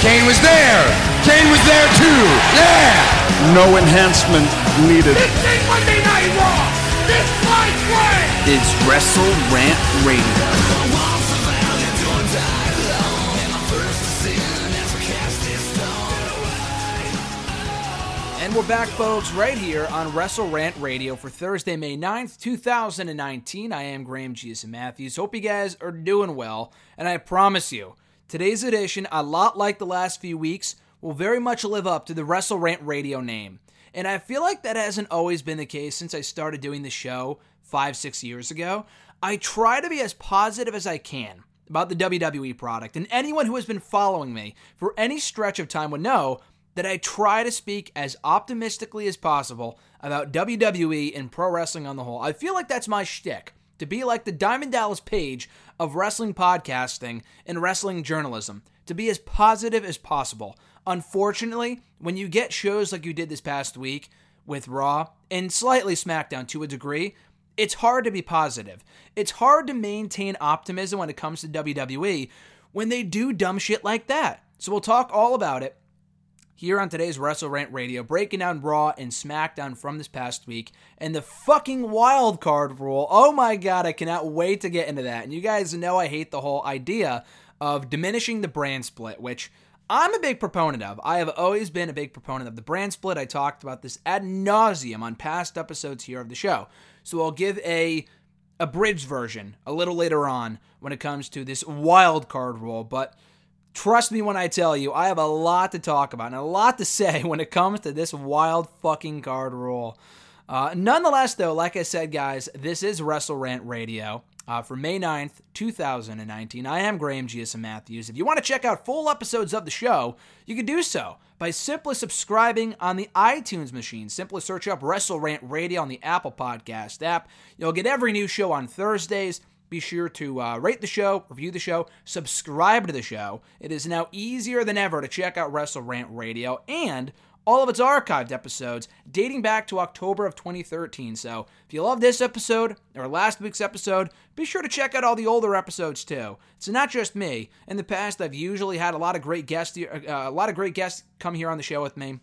Kane was there. Kane was there too. Yeah. No enhancement needed. This ain't Monday Night Raw. This fight way is Wrestle Rant Radio. And we're back, folks, right here on Wrestle Rant Radio for Thursday, May 9th, 2019. I am Graham Giuseppe Matthews. Hope you guys are doing well. And I promise you, today's edition, a lot like the last few weeks, will very much live up to the Wrestle Rant Radio name. And I feel like that hasn't always been the case since I started doing the show five, six years ago. I try to be as positive as I can about the WWE product, and anyone who has been following me for any stretch of time would know that I try to speak as optimistically as possible about WWE and pro wrestling on the whole. I feel like that's my shtick to be like the Diamond Dallas Page of wrestling podcasting and wrestling journalism, to be as positive as possible. Unfortunately, when you get shows like you did this past week with Raw and slightly SmackDown to a degree, it's hard to be positive. It's hard to maintain optimism when it comes to WWE when they do dumb shit like that. So we'll talk all about it here on today's Wrestle Rant Radio, breaking down Raw and SmackDown from this past week and the fucking wild card rule. Oh my god, I cannot wait to get into that. And you guys know I hate the whole idea of diminishing the brand split, which I'm a big proponent of. I have always been a big proponent of the brand split. I talked about this ad nauseum on past episodes here of the show. So I'll give a abridged version a little later on when it comes to this wild card rule, but Trust me when I tell you, I have a lot to talk about and a lot to say when it comes to this wild fucking card rule. Uh, nonetheless, though, like I said, guys, this is Wrestle Rant Radio uh, for May 9th, 2019. I am Graham Giuseppe Matthews. If you want to check out full episodes of the show, you can do so by simply subscribing on the iTunes machine. Simply search up Wrestle Rant Radio on the Apple Podcast app. You'll get every new show on Thursdays be sure to uh, rate the show, review the show, subscribe to the show. It is now easier than ever to check out Wrestle Rant Radio and all of its archived episodes dating back to October of 2013. So if you love this episode or last week's episode, be sure to check out all the older episodes too. It's not just me. In the past, I've usually had a lot of great guests, uh, a lot of great guests come here on the show with me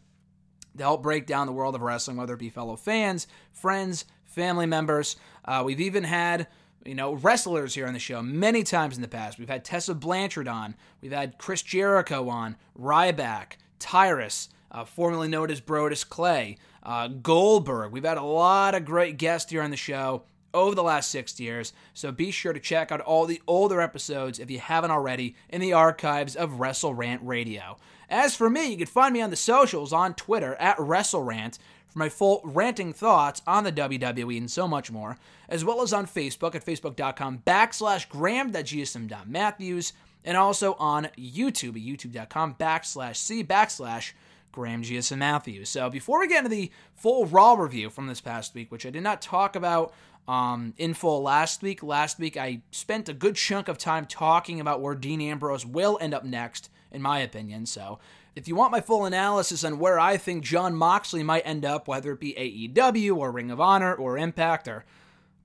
to help break down the world of wrestling, whether it be fellow fans, friends, family members. Uh, we've even had you know, wrestlers here on the show many times in the past. We've had Tessa Blanchard on, we've had Chris Jericho on, Ryback, Tyrus, uh, formerly known as Brodus Clay, uh, Goldberg. We've had a lot of great guests here on the show over the last six years, so be sure to check out all the older episodes if you haven't already in the archives of Wrestle Rant Radio. As for me, you can find me on the socials on Twitter at WrestleRant for my full ranting thoughts on the WWE and so much more, as well as on Facebook at facebook.com backslash graham.gsm.matthews, and also on YouTube at youtube.com backslash c backslash Graham GSM Matthews. So before we get into the full Raw review from this past week, which I did not talk about um, in full last week, last week I spent a good chunk of time talking about where Dean Ambrose will end up next, in my opinion. So if you want my full analysis on where I think Jon Moxley might end up, whether it be AEW or Ring of Honor or Impact or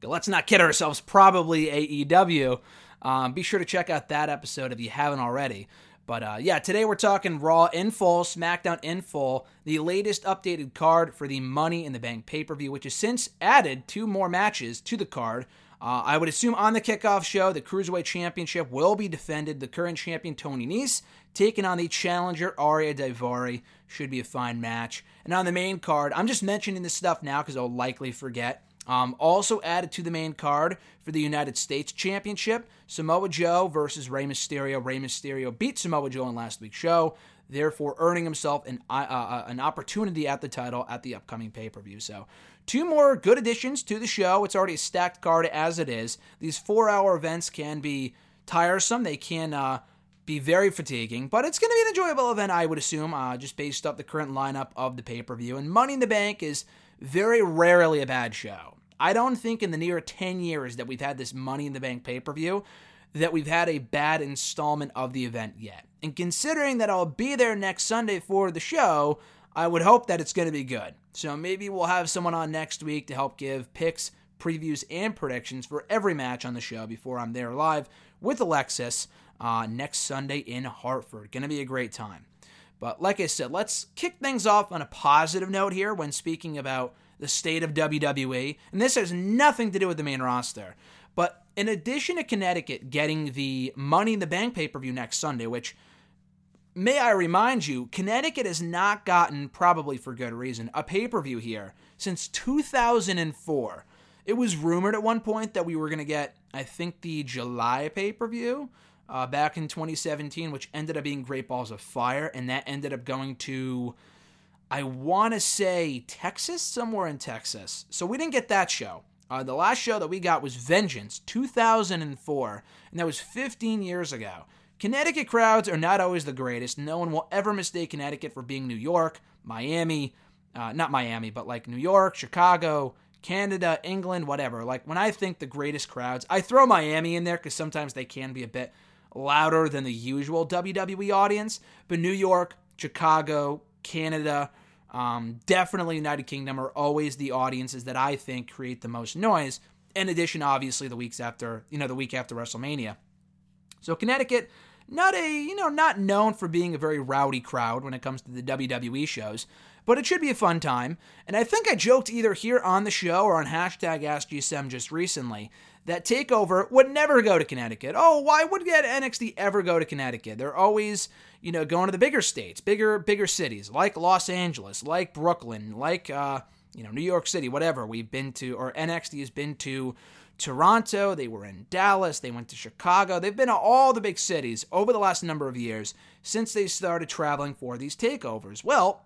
let's not kid ourselves, probably AEW, um, be sure to check out that episode if you haven't already. But uh, yeah, today we're talking Raw in full, SmackDown in full, the latest updated card for the Money in the Bank pay per view, which has since added two more matches to the card. Uh, I would assume on the kickoff show, the Cruiserweight Championship will be defended. The current champion, Tony Nese, taking on the challenger, Ariya Daivari. Should be a fine match. And on the main card, I'm just mentioning this stuff now because I'll likely forget. Um, also added to the main card for the United States Championship, Samoa Joe versus Rey Mysterio. Rey Mysterio beat Samoa Joe in last week's show, therefore earning himself an, uh, uh, an opportunity at the title at the upcoming pay per view. So Two more good additions to the show. It's already a stacked card as it is. These four hour events can be tiresome. They can uh, be very fatiguing, but it's going to be an enjoyable event, I would assume, uh, just based off the current lineup of the pay per view. And Money in the Bank is very rarely a bad show. I don't think in the near 10 years that we've had this Money in the Bank pay per view that we've had a bad installment of the event yet. And considering that I'll be there next Sunday for the show, I would hope that it's going to be good. So maybe we'll have someone on next week to help give picks, previews, and predictions for every match on the show before I'm there live with Alexis uh, next Sunday in Hartford. Going to be a great time. But like I said, let's kick things off on a positive note here when speaking about the state of WWE. And this has nothing to do with the main roster. But in addition to Connecticut getting the Money in the Bank pay per view next Sunday, which may I remind you, Connecticut has not gotten, probably for good reason, a pay per view here since 2004. It was rumored at one point that we were going to get, I think, the July pay per view uh, back in 2017, which ended up being Great Balls of Fire, and that ended up going to, I want to say, Texas, somewhere in Texas. So we didn't get that show. Uh, the last show that we got was Vengeance, 2004, and that was 15 years ago. Connecticut crowds are not always the greatest. No one will ever mistake Connecticut for being New York, Miami, uh, not Miami, but like New York, Chicago, Canada, England, whatever. Like when I think the greatest crowds, I throw Miami in there because sometimes they can be a bit louder than the usual WWE audience. But New York, Chicago, Canada, um, definitely United Kingdom are always the audiences that I think create the most noise. In addition, obviously, the weeks after, you know, the week after WrestleMania. So Connecticut not a, you know, not known for being a very rowdy crowd when it comes to the WWE shows, but it should be a fun time. And I think I joked either here on the show or on hashtag AskGSM just recently that TakeOver would never go to Connecticut. Oh, why would NXT ever go to Connecticut? They're always, you know, going to the bigger states, bigger, bigger cities like Los Angeles, like Brooklyn, like, uh, you know, New York City, whatever. We've been to, or NXT has been to Toronto, they were in Dallas, they went to Chicago. They've been to all the big cities over the last number of years since they started traveling for these takeovers. Well,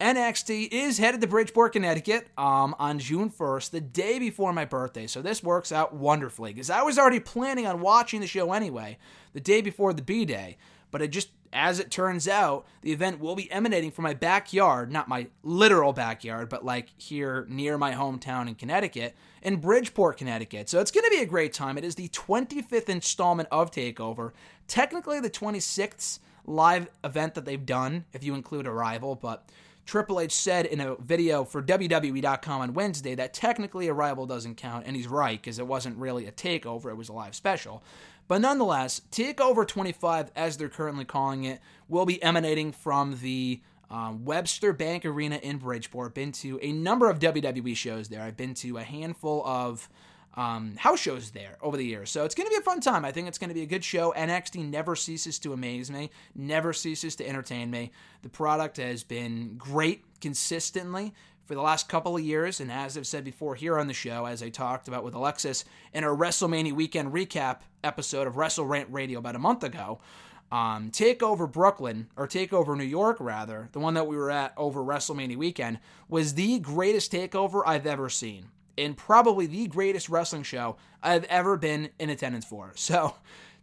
NXT is headed to Bridgeport, Connecticut um, on June 1st, the day before my birthday. So this works out wonderfully because I was already planning on watching the show anyway, the day before the B Day. But it just, as it turns out, the event will be emanating from my backyard, not my literal backyard, but like here near my hometown in Connecticut, in Bridgeport, Connecticut. So it's going to be a great time. It is the 25th installment of TakeOver, technically the 26th live event that they've done, if you include Arrival, but Triple H said in a video for WWE.com on Wednesday that technically Arrival doesn't count, and he's right because it wasn't really a takeover, it was a live special. But nonetheless, TakeOver 25, as they're currently calling it, will be emanating from the um, Webster Bank Arena in Bridgeport. Been to a number of WWE shows there. I've been to a handful of um, house shows there over the years. So it's going to be a fun time. I think it's going to be a good show. NXT never ceases to amaze me, never ceases to entertain me. The product has been great consistently for the last couple of years. And as I've said before here on the show, as I talked about with Alexis in our WrestleMania weekend recap episode of Wrestle Rant Radio about a month ago, um, Takeover Brooklyn, or Takeover New York, rather, the one that we were at over WrestleMania weekend, was the greatest takeover I've ever seen in probably the greatest wrestling show I've ever been in attendance for. So,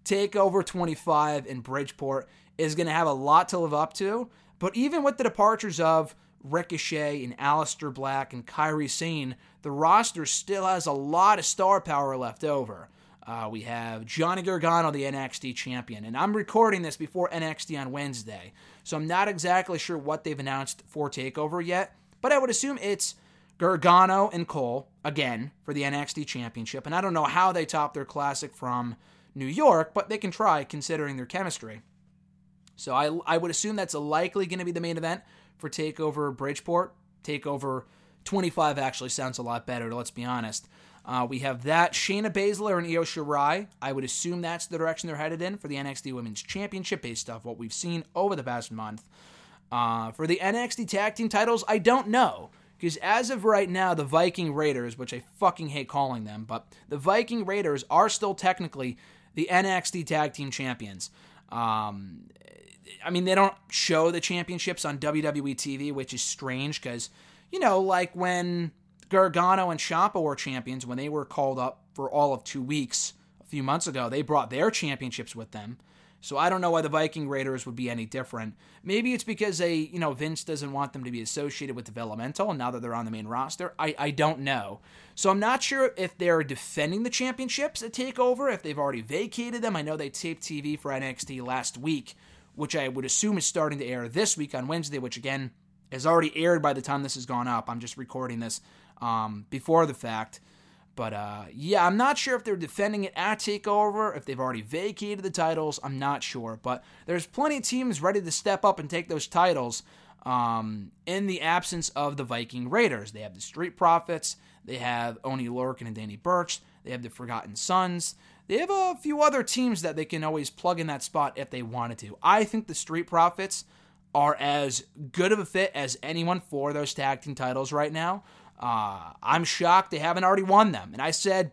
TakeOver 25 in Bridgeport is going to have a lot to live up to. But even with the departures of Ricochet and Aleister Black and Kairi Sane, the roster still has a lot of star power left over. Uh, we have Johnny Gargano, the NXT champion, and I'm recording this before NXT on Wednesday, so I'm not exactly sure what they've announced for TakeOver yet, but I would assume it's Gargano and Cole again for the NXT Championship. And I don't know how they top their classic from New York, but they can try considering their chemistry. So I, I would assume that's likely going to be the main event for TakeOver Bridgeport. TakeOver 25 actually sounds a lot better, let's be honest. Uh, we have that. Shayna Baszler and Io Shirai. I would assume that's the direction they're headed in for the NXT Women's Championship based off what we've seen over the past month. Uh, for the NXT Tag Team titles, I don't know. Because as of right now, the Viking Raiders, which I fucking hate calling them, but the Viking Raiders are still technically the NXT Tag Team Champions. Um, I mean, they don't show the championships on WWE TV, which is strange because, you know, like when Gargano and Ciampa were champions, when they were called up for all of two weeks a few months ago, they brought their championships with them. So I don't know why the Viking Raiders would be any different. Maybe it's because they, you know, Vince doesn't want them to be associated with developmental now that they're on the main roster. I, I don't know. So I'm not sure if they're defending the championships at TakeOver, if they've already vacated them. I know they taped TV for NXT last week, which I would assume is starting to air this week on Wednesday, which again has already aired by the time this has gone up. I'm just recording this um, before the fact. But uh, yeah, I'm not sure if they're defending it at TakeOver, if they've already vacated the titles. I'm not sure. But there's plenty of teams ready to step up and take those titles um, in the absence of the Viking Raiders. They have the Street Profits, they have Oni Lorcan and Danny Burch, they have the Forgotten Sons. They have a few other teams that they can always plug in that spot if they wanted to. I think the Street Profits are as good of a fit as anyone for those tag team titles right now. Uh, I'm shocked they haven't already won them. And I said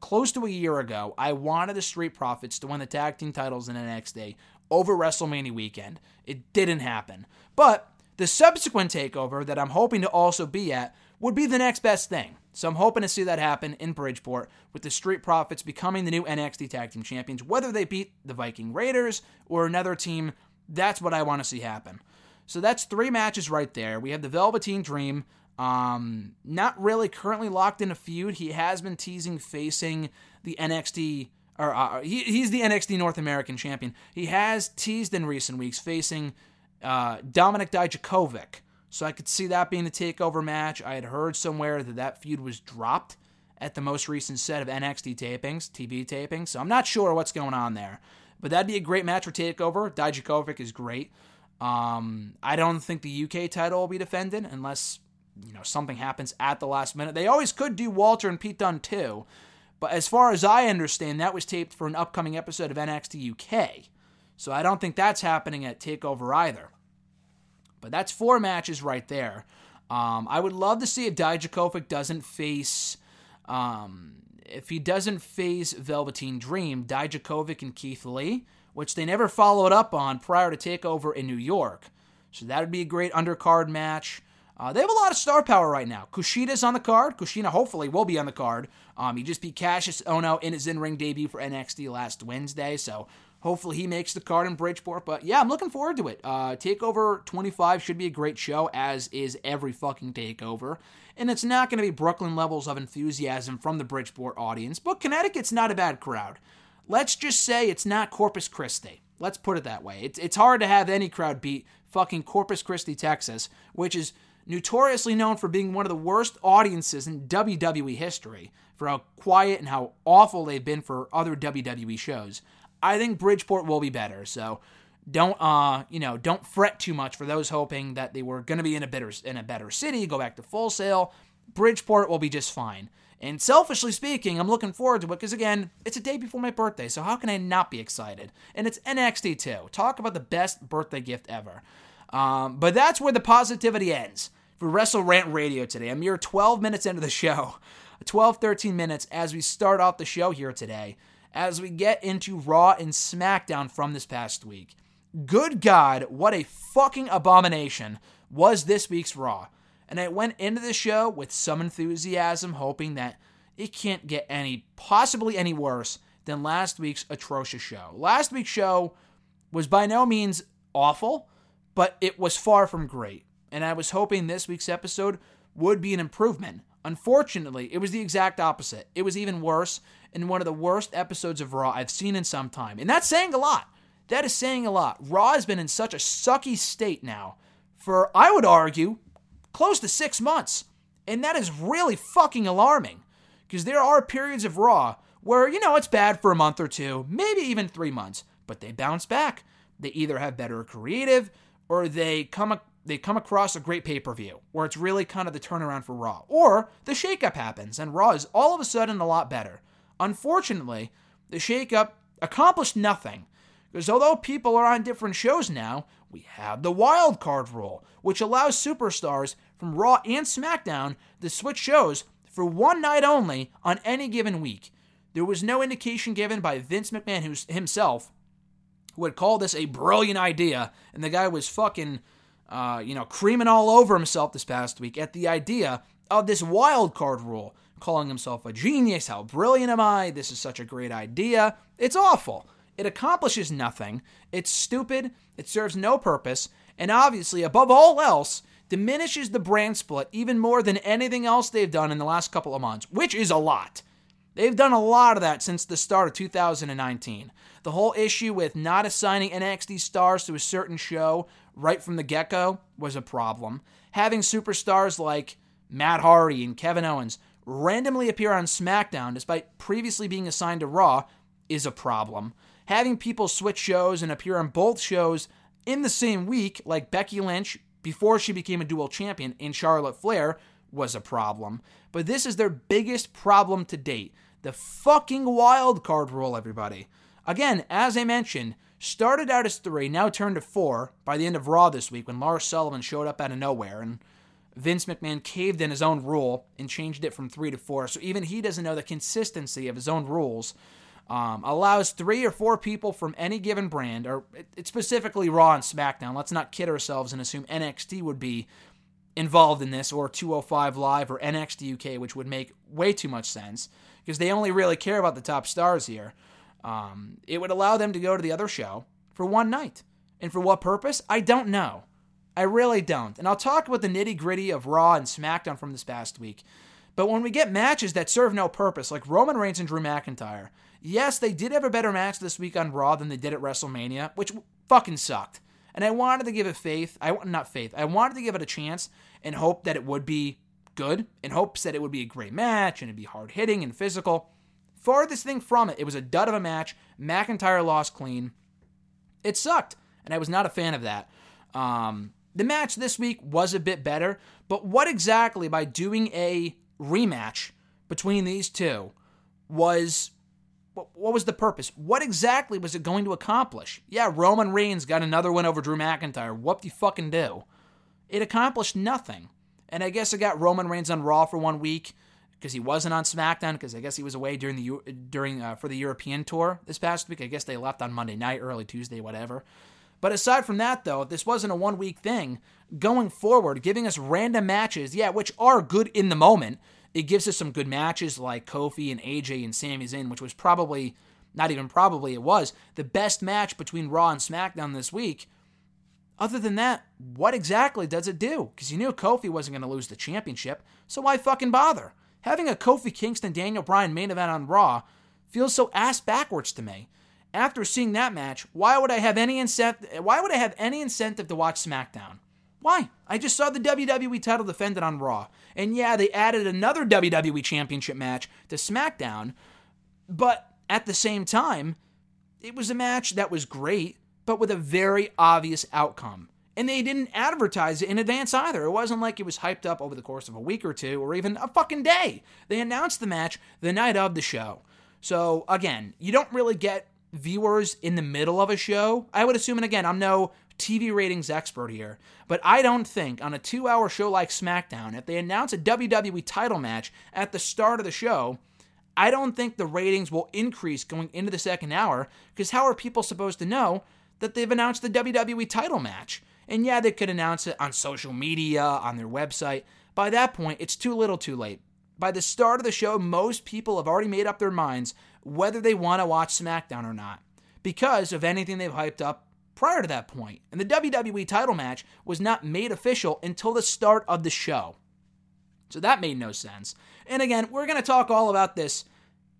close to a year ago, I wanted the Street Profits to win the tag team titles in the NXT over WrestleMania weekend. It didn't happen. But the subsequent takeover that I'm hoping to also be at would be the next best thing. So I'm hoping to see that happen in Bridgeport with the Street Profits becoming the new NXT Tag Team Champions. Whether they beat the Viking Raiders or another team, that's what I want to see happen. So that's three matches right there. We have the Velveteen Dream um, not really currently locked in a feud. He has been teasing facing the NXT, or uh, he, he's the NXT North American champion. He has teased in recent weeks facing uh, Dominik Dijakovic. So I could see that being the takeover match. I had heard somewhere that that feud was dropped at the most recent set of NXT tapings, TV tapings. So I'm not sure what's going on there. But that'd be a great match for takeover. Dijakovic is great. Um, I don't think the UK title will be defended unless you know something happens at the last minute. They always could do Walter and Pete Dunne too, but as far as I understand, that was taped for an upcoming episode of NXT UK. So I don't think that's happening at Takeover either. But that's four matches right there. Um, I would love to see if Dijakovic doesn't face, um, if he doesn't face Velveteen Dream, Dijakovic and Keith Lee, which they never followed up on prior to Takeover in New York. So that would be a great undercard match. Uh, they have a lot of star power right now. Kushida's on the card. Kushida hopefully will be on the card. Um, he just beat Kassius Ohno in his in-ring debut for NXT last Wednesday, so hopefully he makes the card in Bridgeport. But yeah, I'm looking forward to it. Uh, Takeover 25 should be a great show, as is every fucking Takeover. And it's not going to be Brooklyn levels of enthusiasm from the Bridgeport audience, but Connecticut's not a bad crowd. Let's just say it's not Corpus Christi. Let's put it that way. It's, it's hard to have any crowd beat fucking Corpus Christi, Texas, which is notoriously known for being one of the worst audiences in WWE history, for how quiet and how awful they've been for other WWE shows. I think Bridgeport will be better, so don't uh you know don't fret too much for those hoping that they were going to be in a better in a better city go back to Full Sail. Bridgeport will be just fine. And selfishly speaking i'm looking forward to it because again it's a day before my birthday so how can i not be excited? And it's nxt too. Talk about the best birthday gift ever. Um, but that's where the positivity ends Wrestle Rant Radio today. A mere 12 minutes into the show, 12, 13 minutes as we start off the show here today, as we get into Raw and SmackDown from this past week. Good God, what a fucking abomination was this week's Raw. And I went into the show with some enthusiasm, hoping that it can't get any, possibly any worse than last week's atrocious show. Last week's show was by no means awful, but it was far from great. And I was hoping this week's episode would be an improvement. Unfortunately, it was the exact opposite. It was even worse in one of the worst episodes of Raw I've seen in some time. And that's saying a lot. That is saying a lot. Raw has been in such a sucky state now for, I would argue, close to six months. And that is really fucking alarming. Because there are periods of Raw where, you know, it's bad for a month or two, maybe even three months, but they bounce back. They either have better creative or they come they come across a great pay-per-view where it's really kind of the turnaround for Raw. Or the shakeup happens and Raw is all of a sudden a lot better. Unfortunately, the shakeup accomplished nothing. Because although people are on different shows now, we have the wild card rule, which allows superstars from Raw and SmackDown to switch shows for one night only on any given week. There was no indication given by Vince McMahon himself, who had called this a brilliant idea, and the guy was fucking, uh, you know, creaming all over himself this past week at the idea of this wild card rule, calling himself a genius. How brilliant am I? This is such a great idea. It's awful. It accomplishes nothing. It's stupid. It serves no purpose. And obviously, above all else, diminishes the brand split even more than anything else they've done in the last couple of months, which is a lot. They've done a lot of that since the start of 2019. The whole issue with not assigning NXT stars to a certain show right from the get go was a problem. Having superstars like Matt Hardy and Kevin Owens randomly appear on SmackDown despite previously being assigned to Raw is a problem. Having people switch shows and appear on both shows in the same week, like Becky Lynch before she became a dual champion in Charlotte Flair, was a problem. But this is their biggest problem to date the fucking wild card rule, everybody. Again, as I mentioned, started out as three, now turned to four by the end of Raw this week when Lars Sullivan showed up out of nowhere and Vince McMahon caved in his own rule and changed it from three to four. So even he doesn't know the consistency of his own rules. Um, allows three or four people from any given brand, or it's specifically Raw and SmackDown. Let's not kid ourselves and assume NXT would be involved in this, or 205 Live or NXT UK, which would make way too much sense because they only really care about the top stars here. Um, it would allow them to go to the other show for one night. And for what purpose? I don't know. I really don't. And I'll talk about the nitty gritty of Raw and SmackDown from this past week. But when we get matches that serve no purpose, like Roman Reigns and Drew McIntyre, yes, they did have a better match this week on Raw than they did at WrestleMania, which fucking sucked. And I wanted to give it faith. I not faith. I wanted to give it a chance and hope that it would be good, in hopes that it would be a great match and it'd be hard hitting and physical. Farthest thing from it, it was a dud of a match. McIntyre lost clean. It sucked, and I was not a fan of that. Um, the match this week was a bit better, but what exactly by doing a rematch between these two was what was the purpose? What exactly was it going to accomplish? Yeah, Roman Reigns got another win over Drew McIntyre. What you fucking do? It accomplished nothing. And I guess it got Roman Reigns on Raw for one week because he wasn't on SmackDown because I guess he was away during the during uh, for the European tour this past week. I guess they left on Monday night, early Tuesday, whatever. But aside from that, though, this wasn't a one week thing. Going forward, giving us random matches, yeah, which are good in the moment. It gives us some good matches like Kofi and AJ and Sami Zayn, which was probably, not even probably, it was the best match between Raw and SmackDown this week. Other than that, what exactly does it do? Because you knew Kofi wasn't going to lose the championship, so why fucking bother? Having a Kofi Kingston Daniel Bryan main event on Raw feels so ass backwards to me. After seeing that match, why would I have any incentive? Why would I have any incentive to watch SmackDown? Why? I just saw the WWE title defended on Raw, and yeah, they added another WWE Championship match to SmackDown, but at the same time, it was a match that was great, but with a very obvious outcome. And they didn't advertise it in advance either. It wasn't like it was hyped up over the course of a week or two or even a fucking day. They announced the match the night of the show. So, again, you don't really get viewers in the middle of a show. I would assume, and again, I'm no TV ratings expert here, but I don't think on a two hour show like SmackDown, if they announce a WWE title match at the start of the show, I don't think the ratings will increase going into the second hour because how are people supposed to know that they've announced the WWE title match? And yeah, they could announce it on social media, on their website. By that point, it's too little too late. By the start of the show, most people have already made up their minds whether they want to watch SmackDown or not because of anything they've hyped up prior to that. And the WWE title match was not made official until the start of the show. So that made no sense. And again, we're going to talk all about this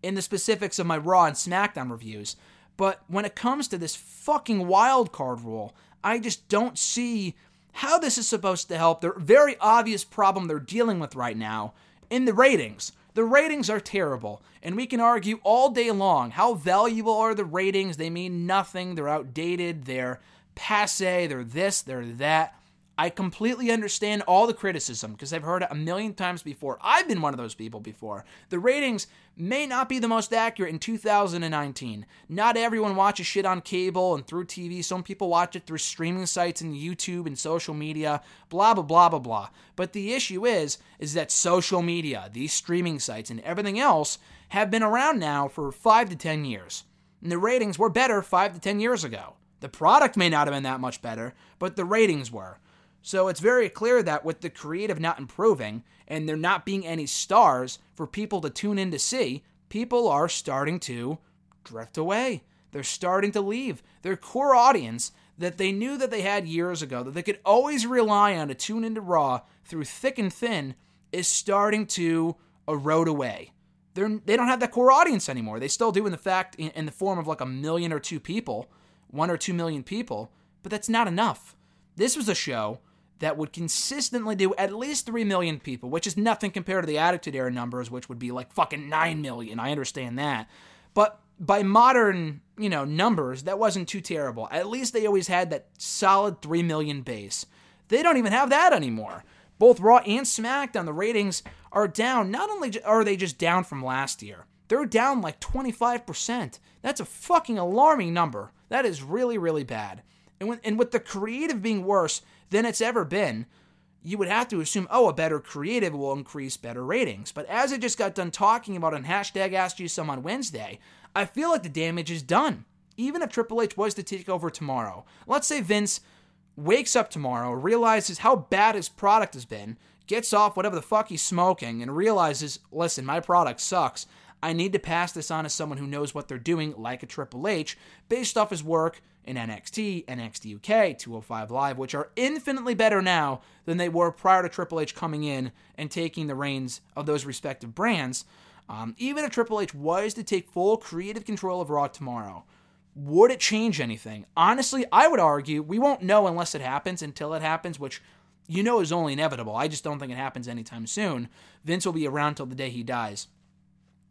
in the specifics of my Raw and SmackDown reviews. But when it comes to this fucking wild card rule, I just don't see how this is supposed to help the very obvious problem they're dealing with right now in the ratings. The ratings are terrible, and we can argue all day long how valuable are the ratings. They mean nothing, they're outdated, they're passe, they're this, they're that. I completely understand all the criticism because I've heard it a million times before. I've been one of those people before. The ratings may not be the most accurate in 2019. Not everyone watches shit on cable and through TV. Some people watch it through streaming sites and YouTube and social media, blah blah blah blah blah. But the issue is is that social media, these streaming sites and everything else have been around now for 5 to 10 years. And the ratings were better 5 to 10 years ago. The product may not have been that much better, but the ratings were. So it's very clear that with the creative not improving and there not being any stars for people to tune in to see, people are starting to drift away. They're starting to leave. Their core audience that they knew that they had years ago, that they could always rely on to tune into Raw through thick and thin, is starting to erode away. They're, they don't have that core audience anymore. They still do in the fact in, in the form of like a million or two people, one or two million people, but that's not enough. This was a show that would consistently do at least 3 million people, which is nothing compared to the Attitude Era numbers, which would be like fucking 9 million. I understand that. But by modern, you know, numbers, that wasn't too terrible. At least they always had that solid 3 million base. They don't even have that anymore. Both Raw and SmackDown, the ratings are down. Not only are they just down from last year, they're down like 25%. That's a fucking alarming number. That is really, really bad. And, when, and with the creative being worse than it's ever been, you would have to assume, oh, a better creative will increase better ratings. But as I just got done talking about on hashtag AskGSM on Wednesday, I feel like the damage is done. Even if Triple H was to take over tomorrow, let's say Vince wakes up tomorrow, realizes how bad his product has been, gets off whatever the fuck he's smoking, and realizes, listen, my product sucks. I need to pass this on to someone who knows what they're doing, like a Triple H, based off his work in NXT, NXT UK, 205 Live, which are infinitely better now than they were prior to Triple H coming in and taking the reins of those respective brands. Um, even if Triple H was to take full creative control of Raw tomorrow, would it change anything? Honestly, I would argue we won't know unless it happens until it happens, which you know is only inevitable. I just don't think it happens anytime soon. Vince will be around till the day he dies.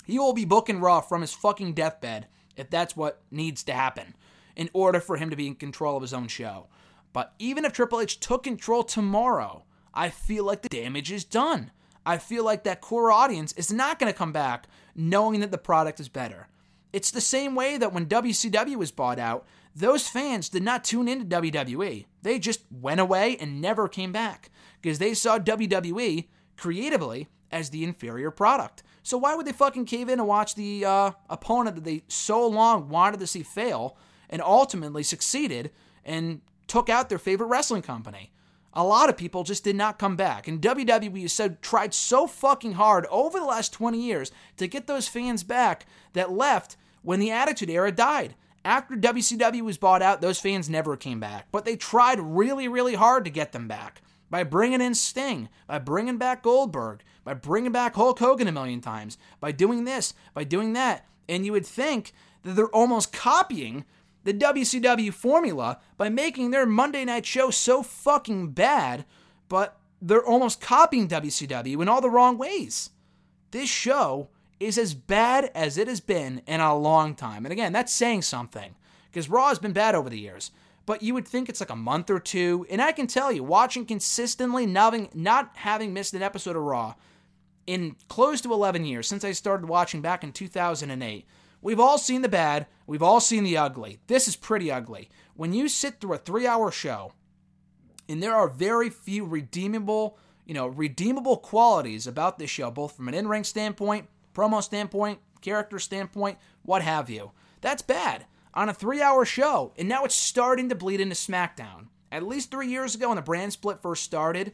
He will be booking Raw from his fucking deathbed if that's what needs to happen in order for him to be in control of his own show. But even if Triple H took control tomorrow, I feel like the damage is done. I feel like that core audience is not going to come back knowing that the product is better. It's the same way that when WCW was bought out, those fans did not tune into WWE. They just went away and never came back because they saw WWE creatively as the inferior product. So why would they fucking cave in and watch the uh, opponent that they so long wanted to see fail and ultimately succeeded and took out their favorite wrestling company? a lot of people just did not come back. And WWE said tried so fucking hard over the last 20 years to get those fans back that left when the Attitude Era died. After WCW was bought out, those fans never came back. But they tried really, really hard to get them back by bringing in Sting, by bringing back Goldberg, by bringing back Hulk Hogan a million times, by doing this, by doing that. And you would think that they're almost copying the WCW formula by making their Monday night show so fucking bad, but they're almost copying WCW in all the wrong ways. This show is as bad as it has been in a long time. And again, that's saying something because Raw has been bad over the years. But you would think it's like a month or two. And I can tell you, watching consistently, not having, not having missed an episode of Raw in close to 11 years since I started watching back in 2008, We've all seen the bad, we've all seen the ugly. This is pretty ugly. When you sit through a three hour show, and there are very few redeemable, you know, redeemable qualities about this show, both from an in ring standpoint, promo standpoint, character standpoint, what have you. That's bad on a three hour show, and now it's starting to bleed into SmackDown. At least three years ago, when the brand split first started,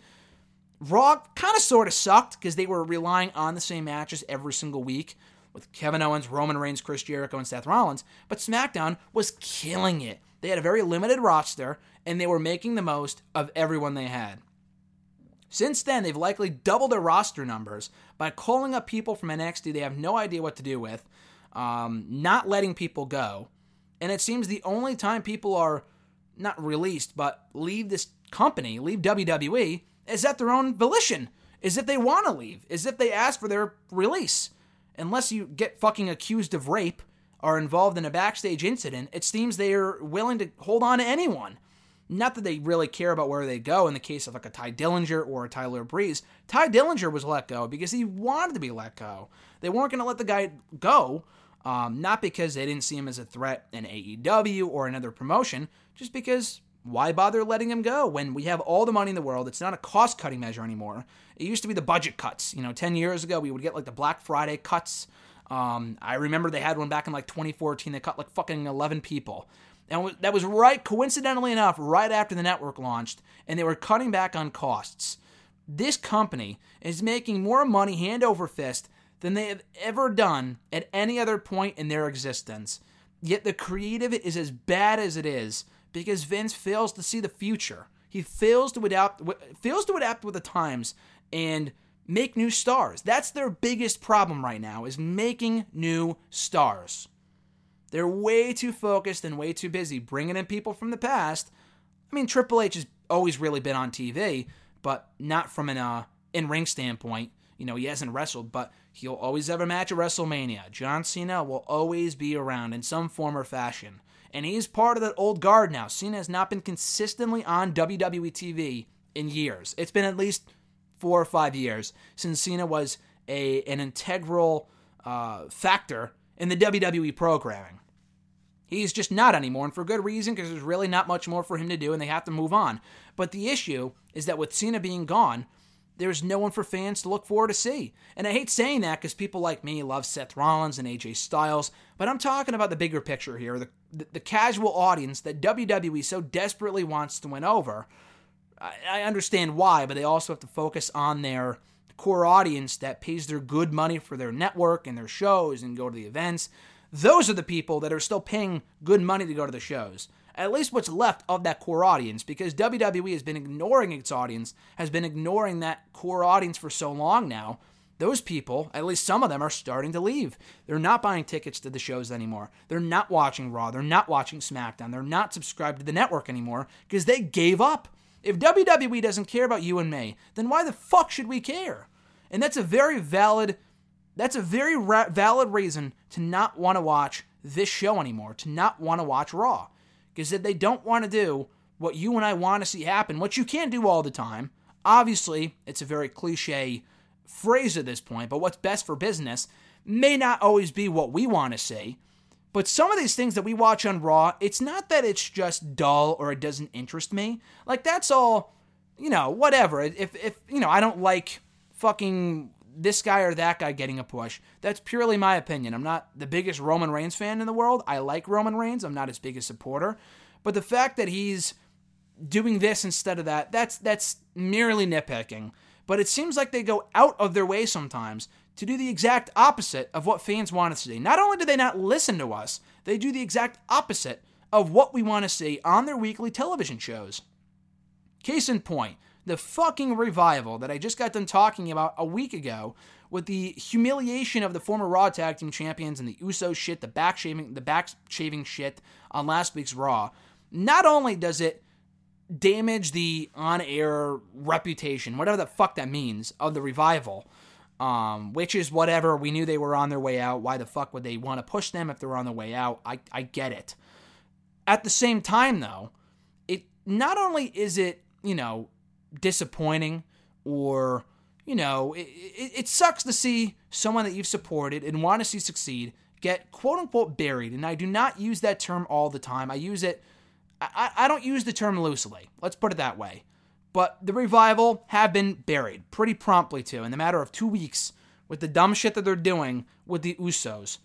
Raw kind of sort of sucked because they were relying on the same matches every single week with Kevin Owens, Roman Reigns, Chris Jericho, and Seth Rollins, but SmackDown was killing it. They had a very limited roster, and they were making the most of everyone they had. Since then, they've likely doubled their roster numbers by calling up people from NXT they have no idea what to do with, um, not letting people go. And it seems the only time people are not released, but leave this company, leave WWE, is at their own volition, is if they want to leave, is if they ask for their release unless you get fucking accused of rape or involved in a backstage incident, it seems they are willing to hold on to anyone. Not that they really care about where they go in the case of like a Tye Dillinger or a Tyler Breeze. Tye Dillinger was let go because he wanted to be let go. They weren't going to let the guy go, um, not because they didn't see him as a threat in AEW or another promotion, just because why bother letting him go when we have all the money in the world? It's not a cost cutting measure anymore. It used to be the budget cuts. You know, 10 years ago, we would get like the Black Friday cuts. Um, I remember they had one back in like 2014. They cut like fucking 11 people. And that was right, coincidentally enough, right after the network launched, and they were cutting back on costs. This company is making more money hand over fist than they have ever done at any other point in their existence. Yet the creative is as bad as it is because Vince fails to see the future. He fails to adapt fails to adapt with the times and make new stars. That's their biggest problem right now is making new stars. They're way too focused and way too busy bringing in people from the past. I mean, Triple H has always really been on TV, but not from an uh, in-ring standpoint. You know, he hasn't wrestled, but he'll always have a match at WrestleMania. John Cena will always be around in some form or fashion. And he's part of that old guard now. Cena has not been consistently on WWE TV in years. It's been at least four or five years since Cena was a an integral uh, factor in the WWE programming. He's just not anymore, and for good reason, because there's really not much more for him to do, and they have to move on. But the issue is that with Cena being gone, there's no one for fans to look forward to see. And I hate saying that because people like me love Seth Rollins and AJ Styles, but I'm talking about the bigger picture here the, the, the casual audience that WWE so desperately wants to win over. I, I understand why, but they also have to focus on their core audience that pays their good money for their network and their shows and go to the events. Those are the people that are still paying good money to go to the shows. At least what's left of that core audience, because WWE has been ignoring its audience, has been ignoring that core audience for so long now. Those people, at least some of them, are starting to leave. They're not buying tickets to the shows anymore. They're not watching Raw. They're not watching SmackDown. They're not subscribed to the network anymore because they gave up. If WWE doesn't care about you and me, then why the fuck should we care? And that's a very valid that's a very ra- valid reason to not want to watch this show anymore, to not want to watch Raw. Because they don't want to do what you and I want to see happen, what you can't do all the time, obviously, it's a very cliche phrase at this point, but what's best for business may not always be what we want to see. But some of these things that we watch on Raw, it's not that it's just dull or it doesn't interest me. Like that's all, you know, whatever. If if you know, I don't like fucking this guy or that guy getting a push. That's purely my opinion. I'm not the biggest Roman Reigns fan in the world. I like Roman Reigns. I'm not his biggest supporter. But the fact that he's doing this instead of that, that's that's merely nitpicking. But it seems like they go out of their way sometimes to do the exact opposite of what fans want us to see. Not only do they not listen to us, they do the exact opposite of what we want to see on their weekly television shows. Case in point, the fucking revival that I just got done talking about a week ago with the humiliation of the former Raw Tag Team Champions and the Uso shit, the back shaving, the back shaving shit on last week's Raw. Not only does it damage the on-air reputation, whatever the fuck that means, of the revival, um, which is whatever. We knew they were on their way out. Why the fuck would they want to push them if they're on their way out? I, I get it. At the same time, though, it not only is it you know disappointing or you know it, it, it, sucks to see someone that you've supported and want to see succeed get quote unquote buried and i do not use that term all the time i use it I, I don't use the term loosely. Let's put it that way. But the revival have been buried pretty promptly too in the matter of two weeks with the dumb shit that they're doing with the usos.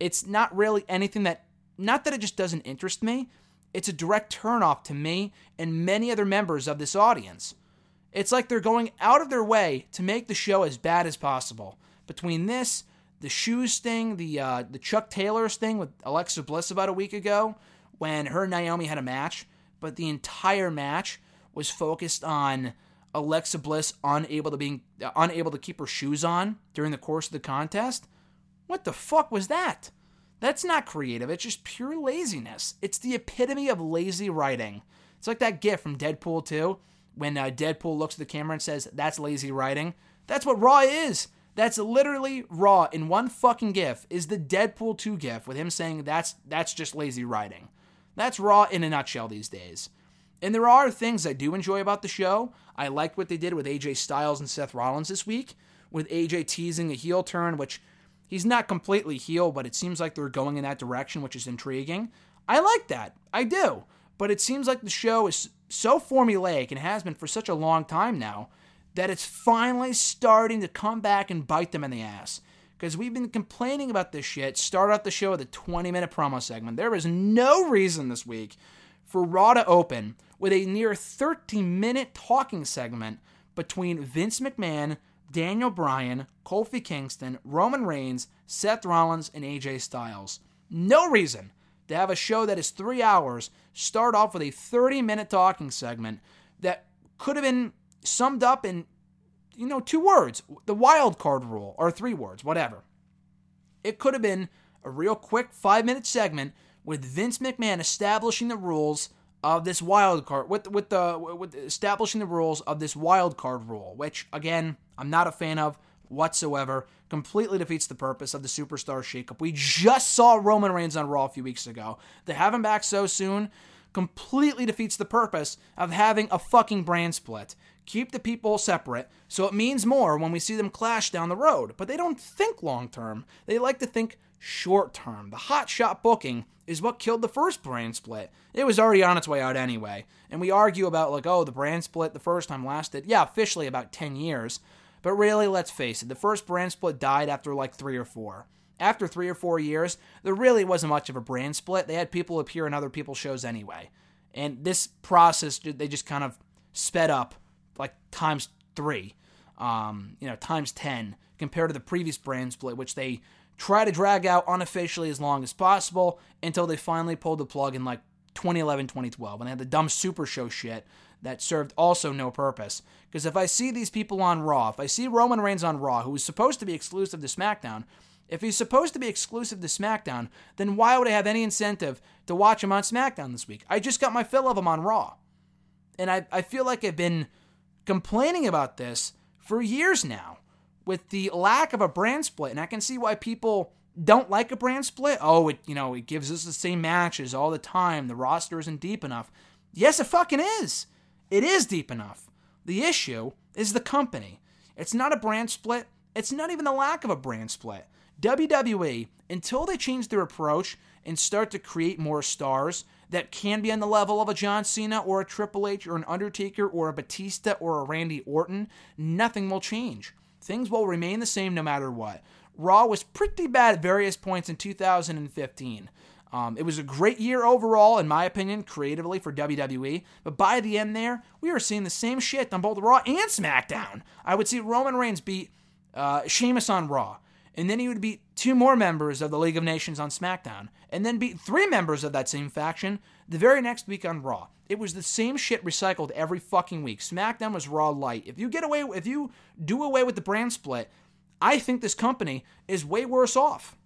It's not really anything that not that it just doesn't interest me. It's a direct turnoff to me and many other members of this audience. It's like they're going out of their way to make the show as bad as possible. Between this, the shoes thing, the uh, the Chuck Taylor's thing with Alexa Bliss about a week ago, when her and Naomi had a match, but the entire match was focused on Alexa Bliss unable to being uh, unable to keep her shoes on during the course of the contest. What the fuck was that? That's not creative. It's just pure laziness. It's the epitome of lazy writing. It's like that gif from Deadpool 2 when uh, Deadpool looks at the camera and says, That's lazy writing. That's what Raw is. That's literally Raw in one fucking gif is the Deadpool 2 gif with him saying that's that's just lazy writing. That's Raw in a nutshell these days. And there are things I do enjoy about the show. I liked what they did with AJ Styles and Seth Rollins this week, with AJ teasing a heel turn, which he's not completely heel, but it seems like they're going in that direction, which is intriguing. I like that. I do. But it seems like the show is so formulaic and has been for such a long time now that it's finally starting to come back and bite them in the ass. Because we've been complaining about this shit. Start out the show with a 20 minute promo segment. There is no reason this week for Raw to open with a near 30 minute talking segment between Vince McMahon, Daniel Bryan, Kofi Kingston, Roman Reigns, Seth Rollins, and AJ Styles. No reason to have a show that is three hours start off with a 30 minute talking segment that could have been summed up in, you know, two words the wild card rule, or three words, whatever. It could have been a real quick five minute segment with Vince McMahon establishing the rules of this wild card with with the with establishing the rules of this wild card rule, which again I'm not a fan of whatsoever. Completely defeats the purpose of the superstar shakeup. We just saw Roman Reigns on Raw a few weeks ago. To have him back so soon completely defeats the purpose of having a fucking brand split. Keep the people separate so it means more when we see them clash down the road. But they don't think long term. They like to think short term. The hot shot booking is what killed the first brand split. It was already on its way out anyway. And we argue about, like, oh, the brand split the first time lasted, yeah, officially about 10 years. But really, let's face it, the first brand split died after like three or four. After three or four years, there really wasn't much of a brand split. They had people appear in other people's shows anyway. And this process, they just kind of sped up like times three, um, you know, times 10 compared to the previous brand split, which they try to drag out unofficially as long as possible until they finally pulled the plug in like 2011, 2012, and they had the dumb Super Show shit that served also no purpose. Because if I see these people on Raw, if I see Roman Reigns on Raw, who was supposed to be exclusive to SmackDown, if he's supposed to be exclusive to SmackDown, then why would I have any incentive to watch him on SmackDown this week? I just got my fill of him on Raw. And I, I feel like I've been complaining about this for years now with the lack of a brand split. And I can see why people don't like a brand split. Oh, it you know, it gives us the same matches all the time. The roster isn't deep enough. Yes, it fucking is. It is deep enough. The issue is the company. It's not a brand split. It's not even the lack of a brand split. WWE, until they change their approach and start to create more stars that can be on the level of a John Cena or a Triple H or an Undertaker or a Batista or a Randy Orton, nothing will change. Things will remain the same no matter what. Raw was pretty bad at various points in 2015. Um, it was a great year overall, in my opinion, creatively for WWE. But by the end there, we were seeing the same shit on both Raw and SmackDown. I would see Roman Reigns beat uh, Sheamus on Raw, and then he would beat two more members of the League of Nations on SmackDown, and then beat three members of that same faction the very next week on Raw. It was the same shit recycled every fucking week. SmackDown was Raw light. If you get away, if you do away with the brand split, I think this company is way worse off.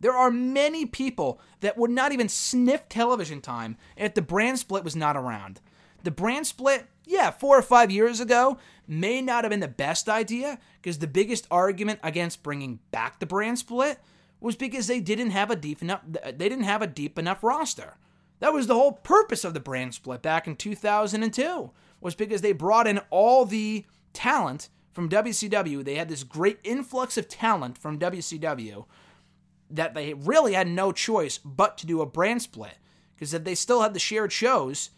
There are many people that would not even sniff television time if the brand split was not around. The brand split, yeah, four or five years ago, may not have been the best idea because the biggest argument against bringing back the brand split was because they didn't have a deep enough they didn't have a deep enough roster. That was the whole purpose of the brand split back in 2002 was because they brought in all the talent from WCW. They had this great influx of talent from WCW that they really had no choice but to do a brand split. Because if they still had the shared shows,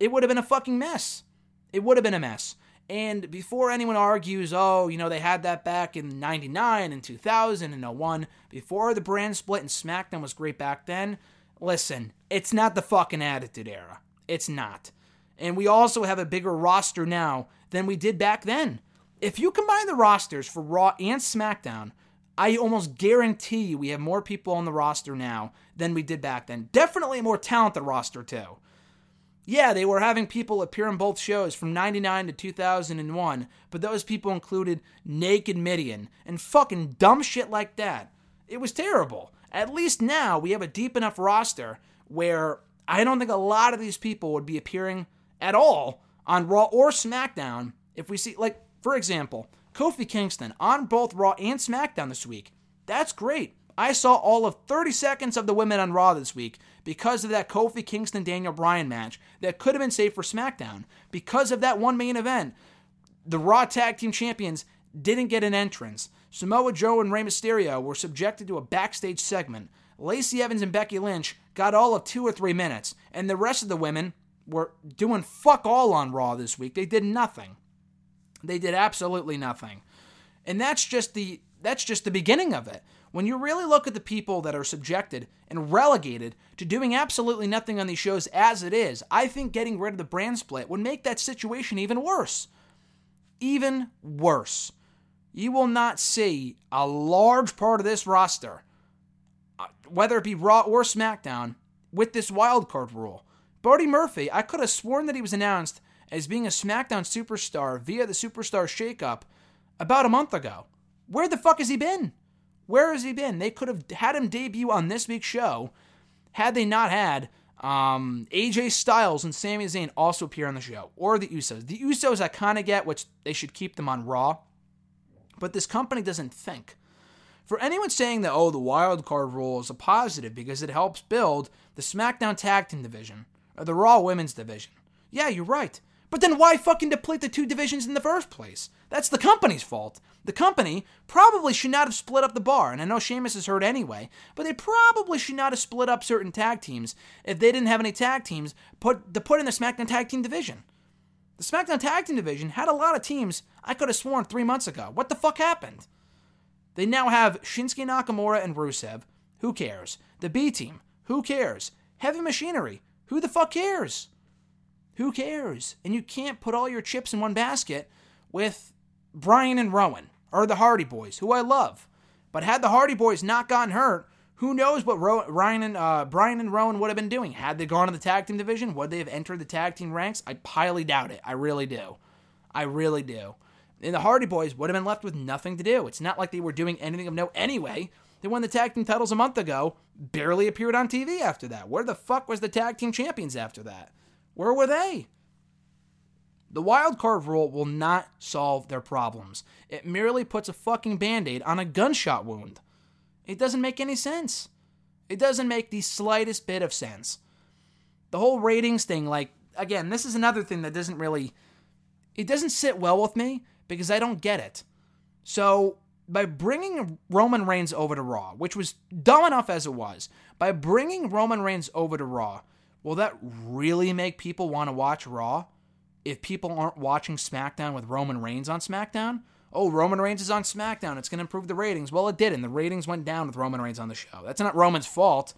it would have been a fucking mess. It would have been a mess. And before anyone argues, oh, you know, they had that back in 99 and 2000 and 01, before the brand split and SmackDown was great back then, listen, it's not the fucking Attitude Era. It's not. And we also have a bigger roster now than we did back then. If you combine the rosters for Raw and SmackDown, I almost guarantee you we have more people on the roster now than we did back then. Definitely more talented roster, too. Yeah, they were having people appear on both shows from 99 to 2001, but those people included Naked Mideon and fucking dumb shit like that. It was terrible. At least now we have a deep enough roster where I don't think a lot of these people would be appearing at all on Raw or SmackDown if we see, like, for example, Kofi Kingston on both Raw and SmackDown this week. That's great. I saw all of 30 seconds of the women on Raw this week because of that Kofi Kingston Daniel Bryan match that could have been saved for SmackDown. Because of that one main event, the Raw Tag Team Champions didn't get an entrance. Samoa Joe and Rey Mysterio were subjected to a backstage segment. Lacey Evans and Becky Lynch got all of two or three minutes, and the rest of the women were doing fuck all on Raw this week. They did nothing. They did absolutely nothing. And that's just the that's just the beginning of it. When you really look at the people that are subjected and relegated to doing absolutely nothing on these shows as it is, I think getting rid of the brand split would make that situation even worse. Even worse. You will not see a large part of this roster, uh, whether it be Raw or SmackDown, with this wild card rule. Buddy Murphy, I could have sworn that he was announced as being a SmackDown superstar via the Superstar Shakeup about a month ago. Where the fuck has he been? Where has he been? They could have had him debut on this week's show had they not had um, AJ Styles and Sami Zayn also appear on the show, or the Usos. The Usos I kind of get, which they should keep them on Raw, but this company doesn't think. For anyone saying that, oh, the wild card rule is a positive because it helps build the SmackDown Tag Team division or the Raw Women's division, yeah, you're right. But then why fucking deplete the two divisions in the first place? That's the company's fault. The company probably should not have split up the bar, and I know Sheamus is hurt anyway, but they probably should not have split up certain tag teams if they didn't have any tag teams put to put in the SmackDown Tag Team division. The SmackDown Tag Team division had a lot of teams I could have sworn three months ago. What the fuck happened? They now have Shinsuke Nakamura and Rusev. Who cares? The B team. Who cares? Heavy Machinery. Who the fuck cares? Who cares? And you can't put all your chips in one basket with Bryan and Rowan or the Hardy Boys, who I love. But had the Hardy Boys not gotten hurt, who knows what Ro- Ryan and uh, Bryan and Rowan would have been doing? Had they gone to the tag team division, would they have entered the tag team ranks? I highly doubt it. I really do. I really do. And the Hardy Boys would have been left with nothing to do. It's not like they were doing anything of note anyway. They won the tag team titles a month ago, barely appeared on TV after that. Where the fuck was the tag team champions after that? Where were they? The wild card rule will not solve their problems. It merely puts a fucking band aid on a gunshot wound. It doesn't make any sense. It doesn't make the slightest bit of sense. The whole ratings thing, like, again, this is another thing that doesn't really. It doesn't sit well with me because I don't get it. So, by bringing Roman Reigns over to Raw, which was dumb enough as it was, by bringing Roman Reigns over to Raw, Will that really make people want to watch Raw? If people aren't watching SmackDown with Roman Reigns on SmackDown? Oh, Roman Reigns is on SmackDown. It's going to improve the ratings. Well, it didn't. The ratings went down with Roman Reigns on the show. That's not Roman's fault,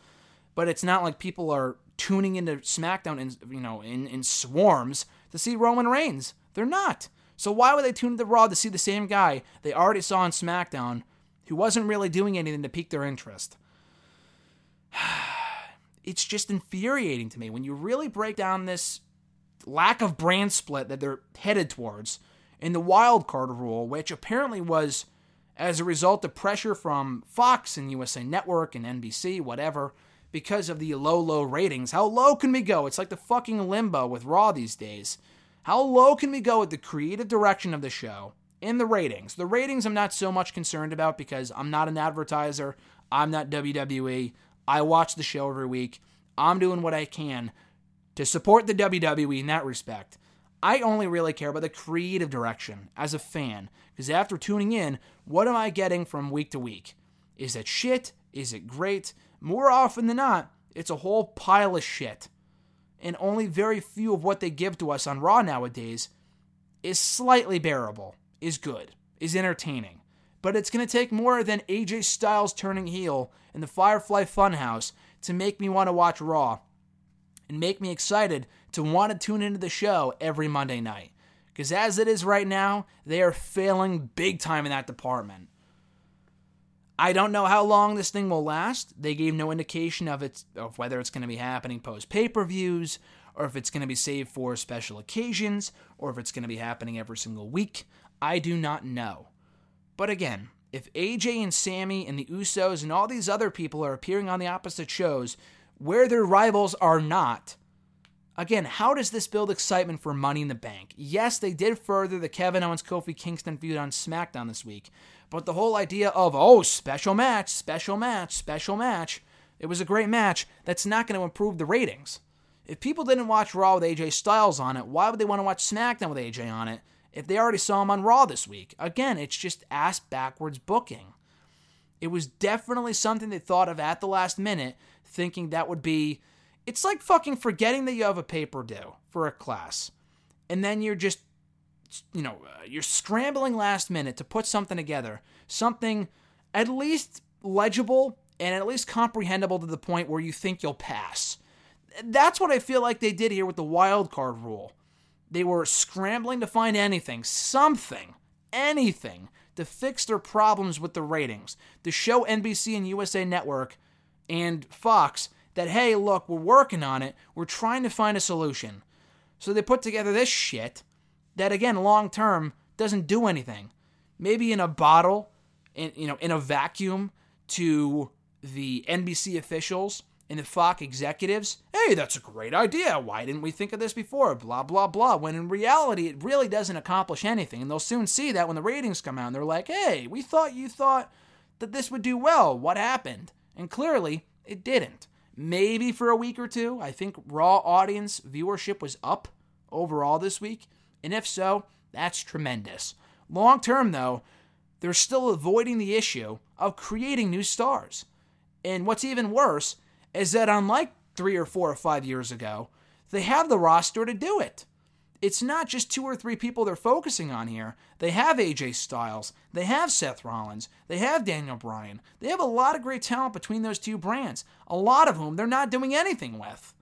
but it's not like people are tuning into SmackDown in you know in, in swarms to see Roman Reigns. They're not. So why would they tune into Raw to see the same guy they already saw on SmackDown who wasn't really doing anything to pique their interest? it's just infuriating to me when you really break down this lack of brand split that they're headed towards in the wild card rule, which apparently was as a result of pressure from Fox and USA Network and NBC, whatever, because of the low, low ratings. How low can we go? It's like the fucking limbo with Raw these days. How low can we go with the creative direction of the show in the ratings? The ratings I'm not so much concerned about because I'm not an advertiser. I'm not WWE. I watch the show every week. I'm doing what I can to support the WWE in that respect. I only really care about the creative direction as a fan because after tuning in, what am I getting from week to week? Is it shit? Is it great? More often than not, it's a whole pile of shit. And only very few of what they give to us on Raw nowadays is slightly bearable, is good, is entertaining but it's going to take more than AJ Styles turning heel in the Firefly Funhouse to make me want to watch Raw and make me excited to want to tune into the show every Monday night. Because as it is right now, they are failing big time in that department. I don't know how long this thing will last. They gave no indication of it of whether it's going to be happening post pay-per-views or if it's going to be saved for special occasions or if it's going to be happening every single week. I do not know. But again, if AJ and Sami and the Usos and all these other people are appearing on the opposite shows where their rivals are not, again, how does this build excitement for Money in the Bank? Yes, they did further the Kevin Owens Kofi Kingston feud on SmackDown this week, but the whole idea of, oh, special match, special match, special match, it was a great match, that's not going to improve the ratings. If people didn't watch Raw with AJ Styles on it, why would they want to watch SmackDown with AJ on it? if they already saw him on Raw this week. Again, it's just ass backwards booking. It was definitely something they thought of at the last minute, thinking that would be. It's like fucking forgetting that you have a paper due for a class. And then you're just, you know, uh, you're scrambling last minute to put something together. Something at least legible and at least comprehensible to the point where you think you'll pass. That's what I feel like they did here with the wild card rule. They were scrambling to find anything, something, anything to fix their problems with the ratings, to show NBC and USA Network and Fox that, hey, look, we're working on it. We're trying to find a solution. So they put together this shit that, again, long term doesn't do anything. Maybe in a bottle, in, you know, in a vacuum to the NBC officials and the Fox executives, hey, that's a great idea. Why didn't we think of this before? Blah, blah, blah. When in reality, it really doesn't accomplish anything. And they'll soon see that when the ratings come out and they're like, hey, we thought you thought that this would do well. What happened? And clearly, it didn't. Maybe for a week or two. I think Raw audience viewership was up overall this week. And if so, that's tremendous. Long term, though, they're still avoiding the issue of creating new stars. And what's even worse is that, unlike three or four or five years ago, they have the roster to do it. It's not just two or three people they're focusing on here. They have AJ Styles, they have Seth Rollins, they have Daniel Bryan. They have a lot of great talent between those two brands, a lot of whom they're not doing anything with.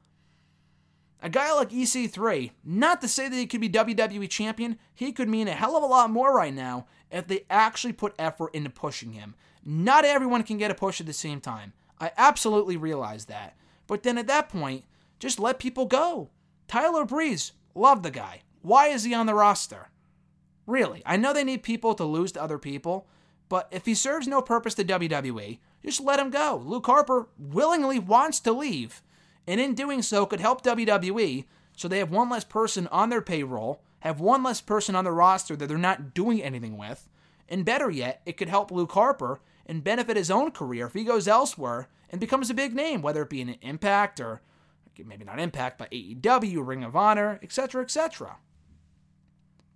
A guy like EC3, not to say that he could be WWE champion, he could mean a hell of a lot more right now if they actually put effort into pushing him. Not everyone can get a push at the same time. I absolutely realize that. But then at that point, just let people go. Tyler Breeze, love the guy. Why is he on the roster? Really, I know they need people to lose to other people, but if he serves no purpose to WWE, just let him go. Luke Harper willingly wants to leave and in doing so could help WWE so they have one less person on their payroll, have one less person on the roster that they're not doing anything with, and better yet, it could help Luke Harper and benefit his own career if he goes elsewhere and becomes a big name, whether it be an Impact or maybe not Impact, but AEW, Ring of Honor, etc., etc.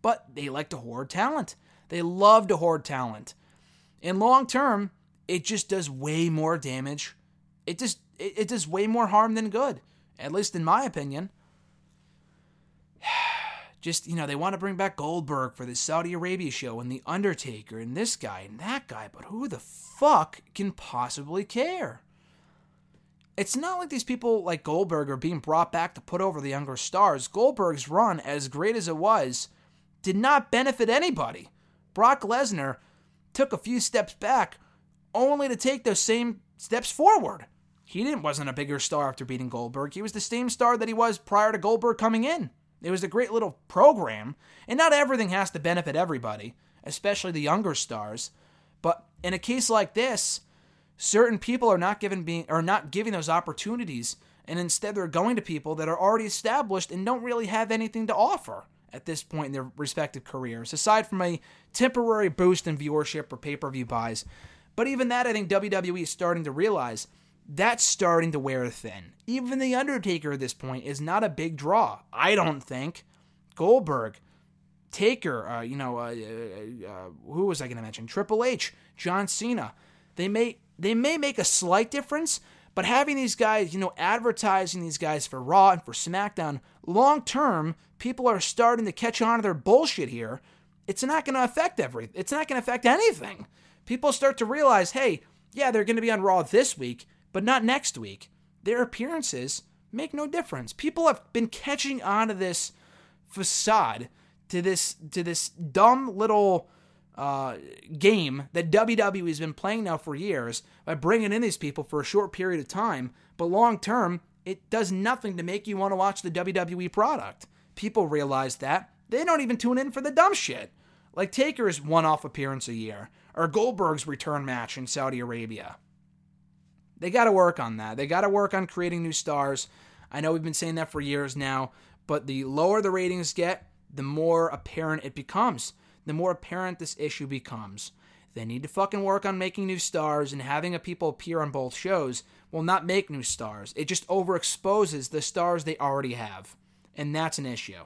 But they like to hoard talent. They love to hoard talent. In long term, it just does way more damage. It just it, it does way more harm than good, at least in my opinion. Just, you know, they want to bring back Goldberg for the Saudi Arabia show and The Undertaker and this guy and that guy, but who the fuck can possibly care? It's not like these people like Goldberg are being brought back to put over the younger stars. Goldberg's run, as great as it was, did not benefit anybody. Brock Lesnar took a few steps back only to take those same steps forward. He didn't wasn't a bigger star after beating Goldberg. He was the same star that he was prior to Goldberg coming in. It was a great little program, and not everything has to benefit everybody, especially the younger stars. But in a case like this, certain people are not given being are not giving those opportunities, and instead they're going to people that are already established and don't really have anything to offer at this point in their respective careers, aside from a temporary boost in viewership or pay-per-view buys. But even that, I think WWE is starting to realize that's starting to wear thin. Even The Undertaker at this point is not a big draw, I don't think. Goldberg, Taker, uh, you know, uh, uh, uh who was I going to mention? Triple H, John Cena. They may they may make a slight difference, but having these guys, you know, advertising these guys for Raw and for SmackDown, long term, people are starting to catch on to their bullshit here. It's not going to affect every. It's not going to affect anything. People start to realize, hey, yeah, they're going to be on Raw this week, but not next week. Their appearances make no difference. People have been catching on to this facade, to this to this dumb little uh, game that WWE has been playing now for years by bringing in these people for a short period of time, but long term, it does nothing to make you want to watch the WWE product. People realize that. They don't even tune in for the dumb shit. Like Taker's one off appearance a year, or Goldberg's return match in Saudi Arabia. They got to work on that. They got to work on creating new stars. I know we've been saying that for years now, but the lower the ratings get, the more apparent it becomes. The more apparent this issue becomes. They need to fucking work on making new stars, and having a people appear on both shows will not make new stars. It just overexposes the stars they already have. And that's an issue.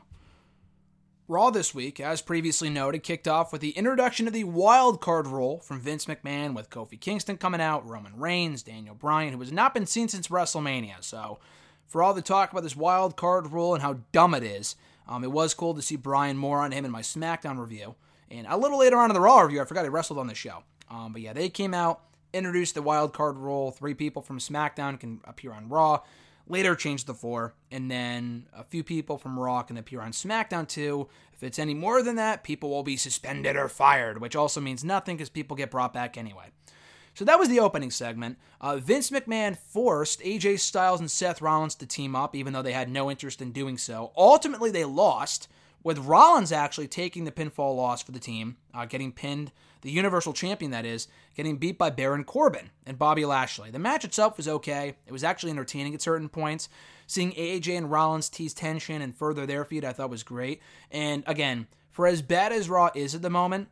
Raw this week, as previously noted, kicked off with the introduction of the wild card rule from Vince McMahon with Kofi Kingston coming out, Roman Reigns, Daniel Bryan, who has not been seen since WrestleMania. So, for all the talk about this wild card rule and how dumb it is, um, it was cool to see Bryan more on him in my SmackDown review. And a little later on in the Raw review, I forgot he wrestled on the show. Um, but yeah, they came out, introduced the wild card rule. Three people from SmackDown can appear on Raw later changed the four, and then a few people from Raw can appear on SmackDown too. If it's any more than that, people will be suspended or fired, which also means nothing because people get brought back anyway. So that was the opening segment. Uh, Vince McMahon forced AJ Styles and Seth Rollins to team up, even though they had no interest in doing so. Ultimately, they lost, with Rollins actually taking the pinfall loss for the team, uh, getting pinned, the Universal Champion, that is, getting beat by Baron Corbin and Bobby Lashley. The match itself was okay. It was actually entertaining at certain points. Seeing AJ and Rollins tease tension and further their feud, I thought was great. And again, for as bad as Raw is at the moment,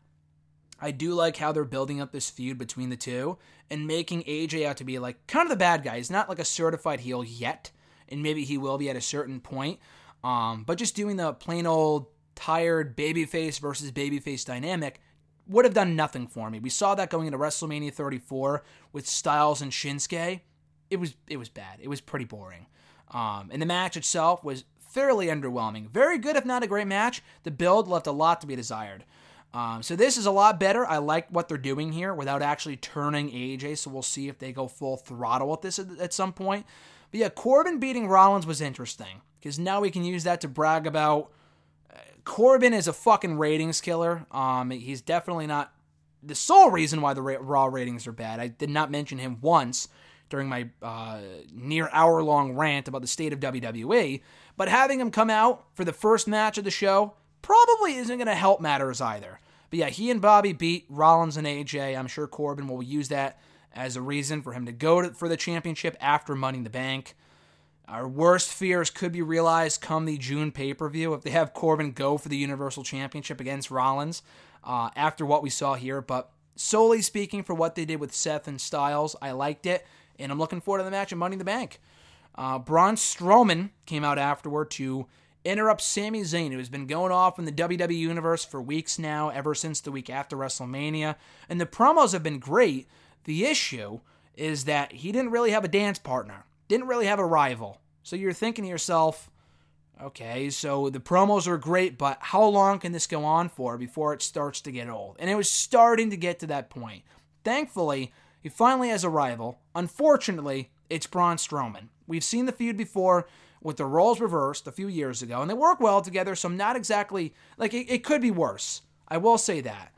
I do like how they're building up this feud between the two and making AJ out to be like kind of the bad guy. He's not like a certified heel yet, and maybe he will be at a certain point. Um, but just doing the plain old tired babyface versus babyface dynamic would have done nothing for me. We saw that going into WrestleMania 34 with Styles and Shinsuke. It was it was bad. It was pretty boring. Um, and the match itself was fairly underwhelming. Very good, if not a great match. The build left a lot to be desired. Um, so this is a lot better. I like what they're doing here without actually turning AJ. So we'll see if they go full throttle with this at, at some point. But yeah, Corbin beating Rollins was interesting because now we can use that to brag about. Uh, Corbin is a fucking ratings killer. Um, he's definitely not the sole reason why the Raw ratings are bad. I did not mention him once during my uh, near hour long rant about the state of WWE. But having him come out for the first match of the show probably isn't going to help matters either. But yeah, he and Bobby beat Rollins and AJ. I'm sure Corbin will use that as a reason for him to go to, for the championship after Money in the Bank. Our worst fears could be realized come the June pay per view if they have Corbin go for the Universal Championship against Rollins uh, after what we saw here. But solely speaking, for what they did with Seth and Styles, I liked it, and I'm looking forward to the match at Money in the Bank. Uh, Braun Strowman came out afterward to interrupt Sami Zayn, who has been going off in the WWE Universe for weeks now, ever since the week after WrestleMania. And the promos have been great. The issue is that he didn't really have a dance partner, didn't really have a rival. So you're thinking to yourself, okay, so the promos are great, but how long can this go on for before it starts to get old? And it was starting to get to that point. Thankfully, he finally has a rival. Unfortunately, it's Braun Strowman. We've seen the feud before with the roles reversed a few years ago, and they work well together, so I'm not exactly like it, it could be worse. I will say that.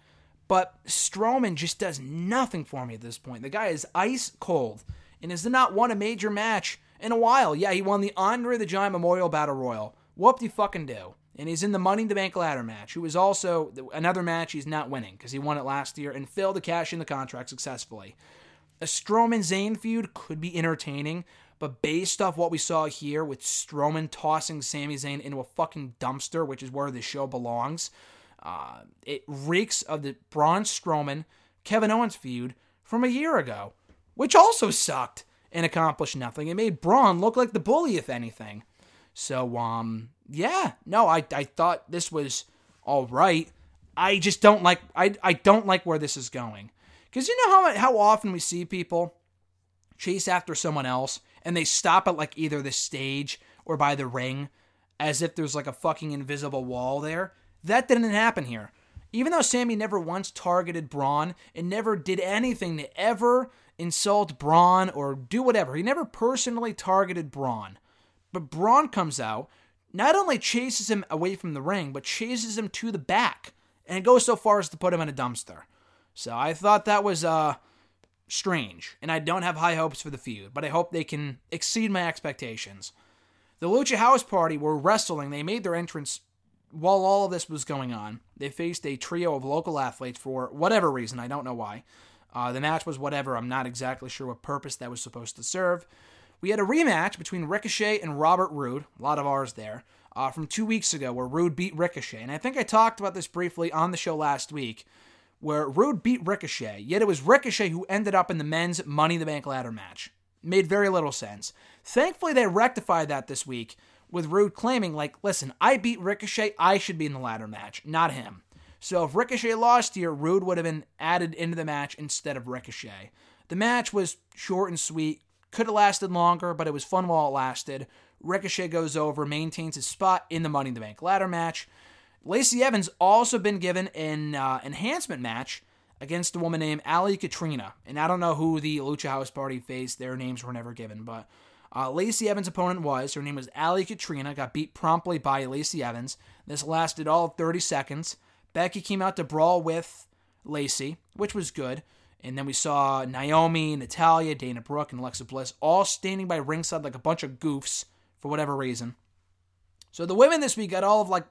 But Strowman just does nothing for me at this point. The guy is ice cold and has not won a major match in a while. Yeah, he won the Andre the Giant Memorial Battle Royal. Whoop de fucking do. And he's in the Money in the Bank ladder match, who is also another match he's not winning because he won it last year and failed to cash in the contract successfully. A Strowman Zayn feud could be entertaining, but based off what we saw here with Strowman tossing Sami Zayn into a fucking dumpster, which is where the show belongs, uh, it reeks of the Braun Strowman Kevin Owens feud from a year ago, which also sucked and accomplished nothing. It made Braun look like the bully, if anything. So, um, yeah, no, I, I thought this was all right. I just don't like I, I don't like where this is going. Because you know how how often we see people chase after someone else and they stop at like either the stage or by the ring as if there's like a fucking invisible wall there. That didn't happen here. Even though Sami never once targeted Braun and never did anything to ever insult Braun or do whatever, he never personally targeted Braun. But Braun comes out, not only chases him away from the ring, but chases him to the back and goes so far as to put him in a dumpster. So I thought that was uh strange, and I don't have high hopes for the feud, but I hope they can exceed my expectations. The Lucha House Party were wrestling. They made their entrance while all of this was going on. They faced a trio of local athletes for whatever reason. I don't know why. Uh, the match was whatever. I'm not exactly sure what purpose that was supposed to serve. We had a rematch between Ricochet and Robert Roode, a lot of ours there, uh, from two weeks ago where Roode beat Ricochet. And I think I talked about this briefly on the show last week where Roode beat Ricochet, yet it was Ricochet who ended up in the men's Money in the Bank ladder match. Made very little sense. Thankfully, they rectified that this week with Roode claiming, like, listen, I beat Ricochet, I should be in the ladder match, not him. So if Ricochet lost here, Roode would have been added into the match instead of Ricochet. The match was short and sweet, could have lasted longer, but it was fun while it lasted. Ricochet goes over, maintains his spot in the Money in the Bank ladder match. Lacey Evans also been given an uh, enhancement match against a woman named Ali Katrina. And I don't know who the Lucha House Party faced. Their names were never given. But uh, Lacey Evans' opponent was, her name was Ali Katrina, got beat promptly by Lacey Evans. This lasted all 30 seconds. Becky came out to brawl with Lacey, which was good. And then we saw Naomi, Natalya, Dana Brooke, and Alexa Bliss all standing by ringside like a bunch of goofs for whatever reason. So the women this week got all of like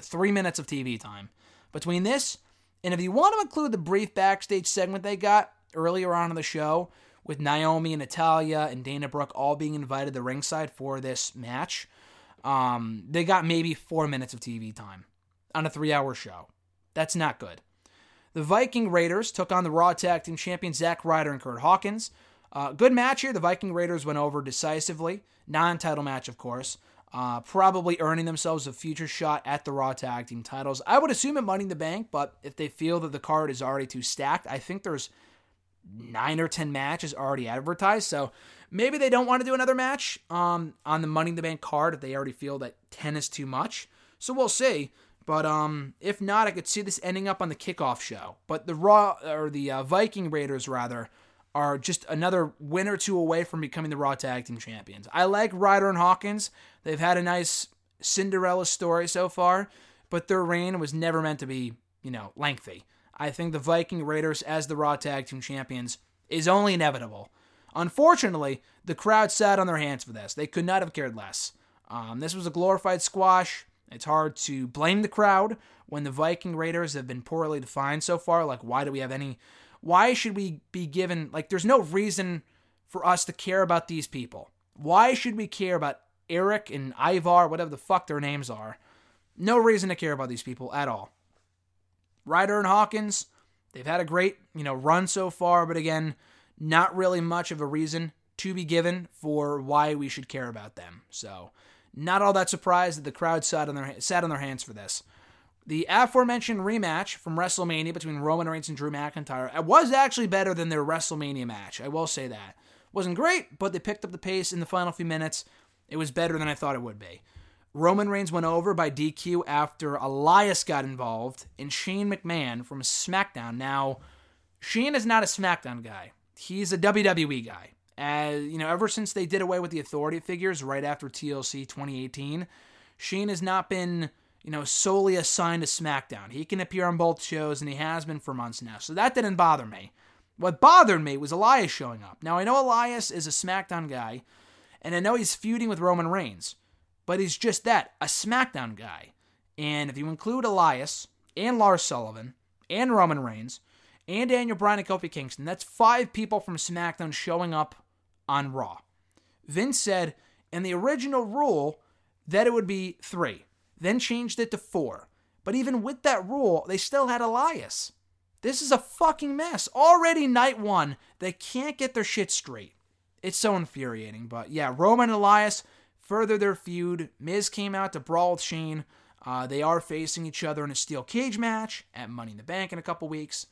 three minutes of TV time. Between this, and if you want to include the brief backstage segment they got earlier on in the show with Naomi and Natalya and Dana Brooke all being invited to ringside for this match, um, they got maybe four minutes of TV time on a three hour show. That's not good. The Viking Raiders took on the Raw Tag Team Champions Zack Ryder and Curt Hawkins. Uh, good match here. The Viking Raiders went over decisively. Non title match, of course. Uh, probably earning themselves a future shot at the Raw Tag Team titles. I would assume at Money in the Bank, but if they feel that the card is already too stacked, I think there's nine or ten matches already advertised. So maybe they don't want to do another match um, on the Money in the Bank card if they already feel that 10 is too much. So we'll see. But um, if not, I could see this ending up on the kickoff show. But the Raw or the uh, Viking Raiders rather are just another win or two away from becoming the Raw Tag Team Champions. I like Ryder and Hawkins. They've had a nice Cinderella story so far, but their reign was never meant to be, you know, lengthy. I think the Viking Raiders as the Raw Tag Team Champions is only inevitable. Unfortunately, the crowd sat on their hands for this. They could not have cared less. Um, this was a glorified squash. It's hard to blame the crowd when the Viking Raiders have been poorly defined so far. Like, why do we have any? Why should we be given, like, there's no reason for us to care about these people. Why should we care about Erik and Ivar, whatever the fuck their names are? No reason to care about these people at all. Ryder and Hawkins, they've had a great, you know, run so far, but again, not really much of a reason to be given for why we should care about them. So, not all that surprised that the crowd sat on their sat on their hands for this. The aforementioned rematch from WrestleMania between Roman Reigns and Drew McIntyre was actually better than their WrestleMania match. I will say that. Wasn't great, but they picked up the pace in the final few minutes. It was better than I thought it would be. Roman Reigns went over by DQ after Elias got involved, and Shane McMahon from SmackDown. Now, Shane is not a SmackDown guy. He's a WWE guy. As you know, ever since they did away with the authority figures right after TLC 2018, Shane has not been, you know, solely assigned to SmackDown. He can appear on both shows, and he has been for months now. So that didn't bother me. What bothered me was Elias showing up. Now I know Elias is a SmackDown guy, and I know he's feuding with Roman Reigns, but he's just that, a SmackDown guy. And if you include Elias and Lars Sullivan and Roman Reigns and Daniel Bryan and Kofi Kingston, that's five people from SmackDown showing up on Raw. Vince said in the original rule that it would be three, then changed it to four. But even with that rule, they still had Elias. This is a fucking mess. Already night one, they can't get their shit straight. It's so infuriating. But yeah, Roman and Elias further their feud. Miz came out to brawl with Shane. Uh, they are facing each other in a steel cage match at Money in the Bank in a couple weeks.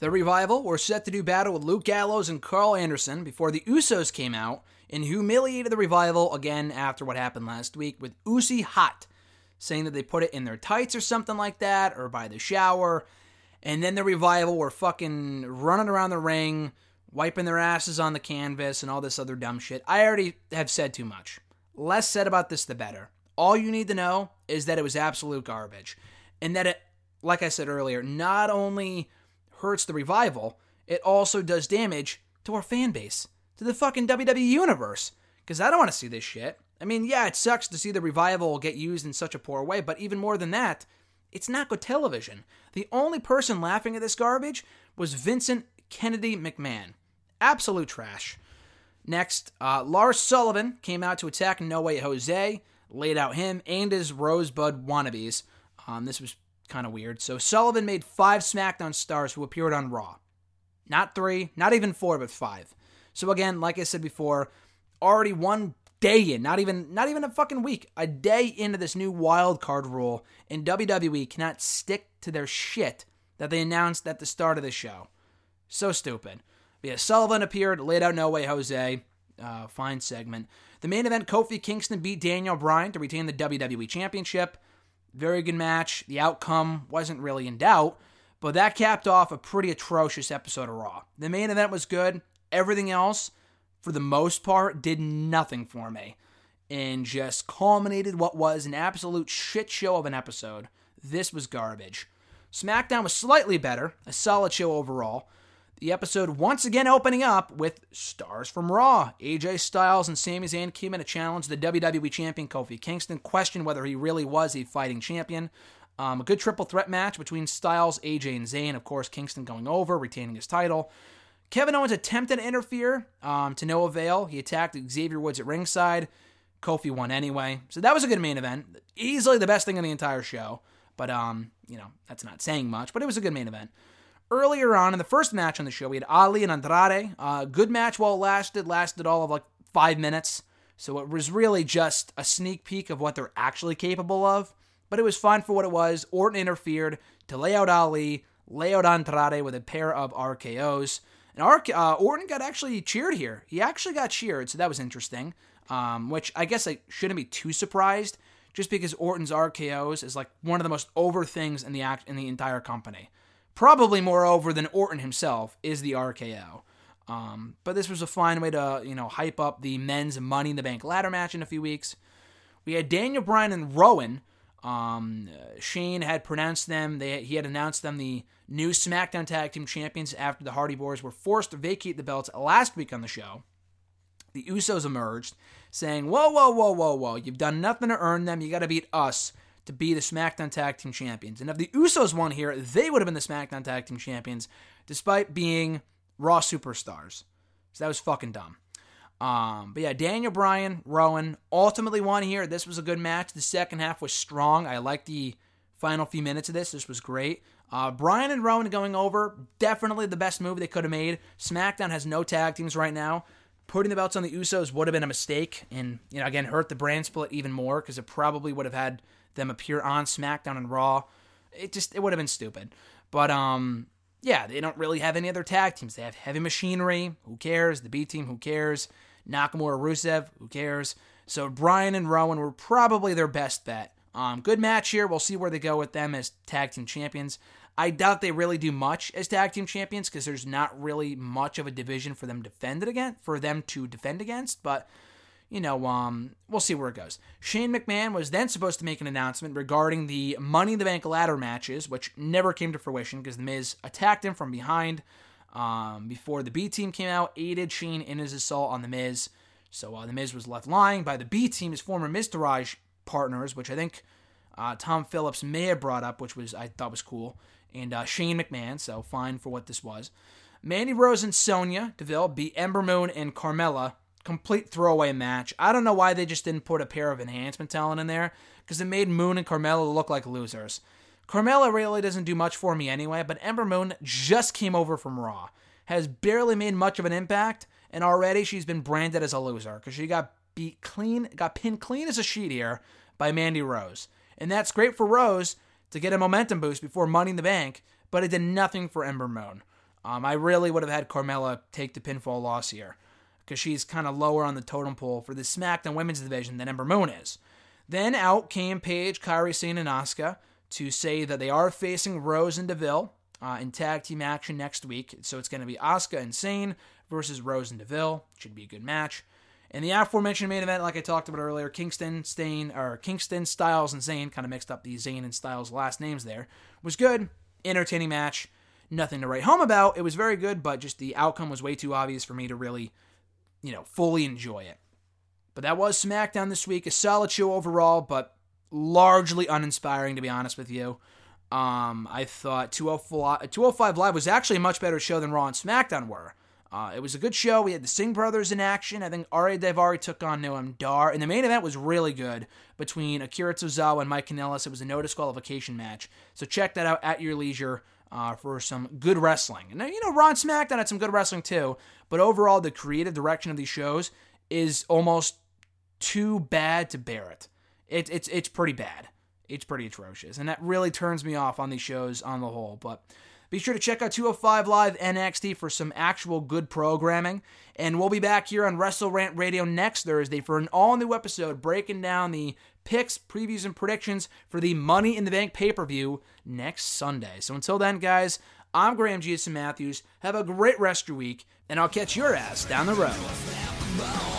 The Revival were set to do battle with Luke Gallows and Karl Anderson before the Usos came out and humiliated the Revival again after what happened last week with Usi Hot, saying that they put it in their tights or something like that, or by the shower. And then the Revival were fucking running around the ring, wiping their asses on the canvas, and all this other dumb shit. I already have said too much. Less said about this, the better. All you need to know is that it was absolute garbage. And that it, like I said earlier, not only hurts the revival, it also does damage to our fan base, to the fucking WWE universe. Because I don't want to see this shit. I mean, yeah, it sucks to see the revival get used in such a poor way, but even more than that, it's not good television. The only person laughing at this garbage was Vincent Kennedy McMahon. Absolute trash. Next, uh, Lars Sullivan came out to attack No Way Jose, laid out him and his Rosebud wannabes. Um, this was kind of weird. So Sullivan made five SmackDown stars who appeared on Raw. Not three, not even four, but five. So again, like I said before, already one day in, not even not even a fucking week, a day into this new wild card rule, and WWE cannot stick to their shit that they announced at the start of the show. So stupid. But yeah, Sullivan appeared, laid out No Way Jose. Uh, fine segment. The main event, Kofi Kingston beat Daniel Bryan to retain the WWE Championship. Very good match. The outcome wasn't really in doubt, but that capped off a pretty atrocious episode of Raw. The main event was good. Everything else, for the most part, did nothing for me and just culminated what was an absolute shit show of an episode. This was garbage. SmackDown was slightly better, a solid show overall. The episode once again opening up with stars from Raw. AJ Styles and Sami Zayn came in to challenge the WWE Champion Kofi Kingston, questioned whether he really was a fighting champion. Um, a good triple threat match between Styles, AJ, and Zayn. Of course, Kingston going over, retaining his title. Kevin Owens attempted to interfere um, to no avail. He attacked Xavier Woods at ringside. Kofi won anyway. So that was a good main event. Easily the best thing on the entire show. But, um, you know, that's not saying much, but it was a good main event. Earlier on in the first match on the show, we had Ali and Andrade. Uh, good match while it lasted, lasted all of like five minutes. So it was really just a sneak peek of what they're actually capable of. But it was fun for what it was. Orton interfered to lay out Ali, lay out Andrade with a pair of RKOs. And uh, Orton got actually cheered here. He actually got cheered, so that was interesting. Um, which I guess I shouldn't be too surprised, just because Orton's RKOs is like one of the most over things in the act in the entire company probably more over than Orton himself, is the RKO. Um, but this was a fine way to, you know, hype up the men's Money in the Bank ladder match in a few weeks. We had Daniel Bryan and Rowan. Um, Shane had pronounced them. They he had announced them the new SmackDown Tag Team Champions after the Hardy Boys were forced to vacate the belts last week on the show. The Usos emerged, saying, "Whoa, whoa, whoa, whoa, whoa! You've done nothing to earn them. You got to beat us." To be the SmackDown Tag Team Champions. And if the Usos won here, they would have been the SmackDown Tag Team Champions, despite being Raw superstars. So that was fucking dumb. Um, but yeah, Daniel Bryan, Rowan ultimately won here. This was a good match. The second half was strong. I liked the final few minutes of this. This was great. Uh, Bryan and Rowan going over, definitely the best move they could have made. SmackDown has no tag teams right now. Putting the belts on the Usos would have been a mistake, and you know, again, hurt the brand split even more because it probably would have had them appear on SmackDown and Raw. It just it would have been stupid. But um yeah, they don't really have any other tag teams. They have Heavy Machinery, who cares? The B team, who cares? Nakamura Rusev, who cares? So Bryan and Rowan were probably their best bet. Um, good match here. We'll see where they go with them as tag team champions. I doubt they really do much as tag team champions because there's not really much of a division for them defended against, for them to defend against. But you know, um, we'll see where it goes. Shane McMahon was then supposed to make an announcement regarding the Money in the Bank ladder matches, which never came to fruition because The Miz attacked him from behind um, before the B team came out, aided Shane in his assault on The Miz. So uh, The Miz was left lying by the B team, his former Miztourage partners, which I think uh, Tom Phillips may have brought up, which was I thought was cool, and uh, Shane McMahon. So fine for what this was. Mandy Rose and Sonya Deville beat Ember Moon and Carmella complete throwaway match. I don't know why they just didn't put a pair of enhancement talent in there because it made Moon and Carmella look like losers. Carmella really doesn't do much for me anyway, but Ember Moon just came over from Raw, has barely made much of an impact, and already she's been branded as a loser because she got beat clean, got pinned clean as a sheet here by Mandy Rose. And that's great for Rose to get a momentum boost before Money in the Bank, but it did nothing for Ember Moon. Um, I really would have had Carmella take the pinfall loss here because she's kind of lower on the totem pole for the SmackDown Women's Division than Ember Moon is. Then out came Paige, Kairi Sane, and Asuka to say that they are facing Rose and Deville uh, in tag team action next week. So it's going to be Asuka and Sane versus Rose and Deville. Should be a good match. And the aforementioned main event, like I talked about earlier, Kingston, Stain, or Kingston, Styles, and Zayn, kind of mixed up the Zayn and Styles last names there. Was good, entertaining match. Nothing to write home about. It was very good, but just the outcome was way too obvious for me to really you know, fully enjoy it. But that was SmackDown this week. A solid show overall, but largely uninspiring, to be honest with you. Um, I thought 205 Live was actually a much better show than Raw and SmackDown were. Uh, it was a good show. We had the Singh brothers in action. I think Ari Daivari took on Noam Dar, and the main event was really good between Akira Tozawa and Mike Kanellis. It was a no disqualification match. So check that out at your leisure uh, for some good wrestling. And you know, and SmackDown had some good wrestling too, but overall, the creative direction of these shows is almost too bad to bear it. it it's it's pretty bad. It's pretty atrocious, and that really turns me off on these shows on the whole. But be sure to check out 205 Live NXT for some actual good programming. And we'll be back here on Wrestle Rant Radio next Thursday for an all new episode breaking down the picks, previews, and predictions for the Money in the Bank pay per view next Sunday. So until then, guys, I'm Graham Giason Matthews. Have a great rest of your week, and I'll catch your ass down the road.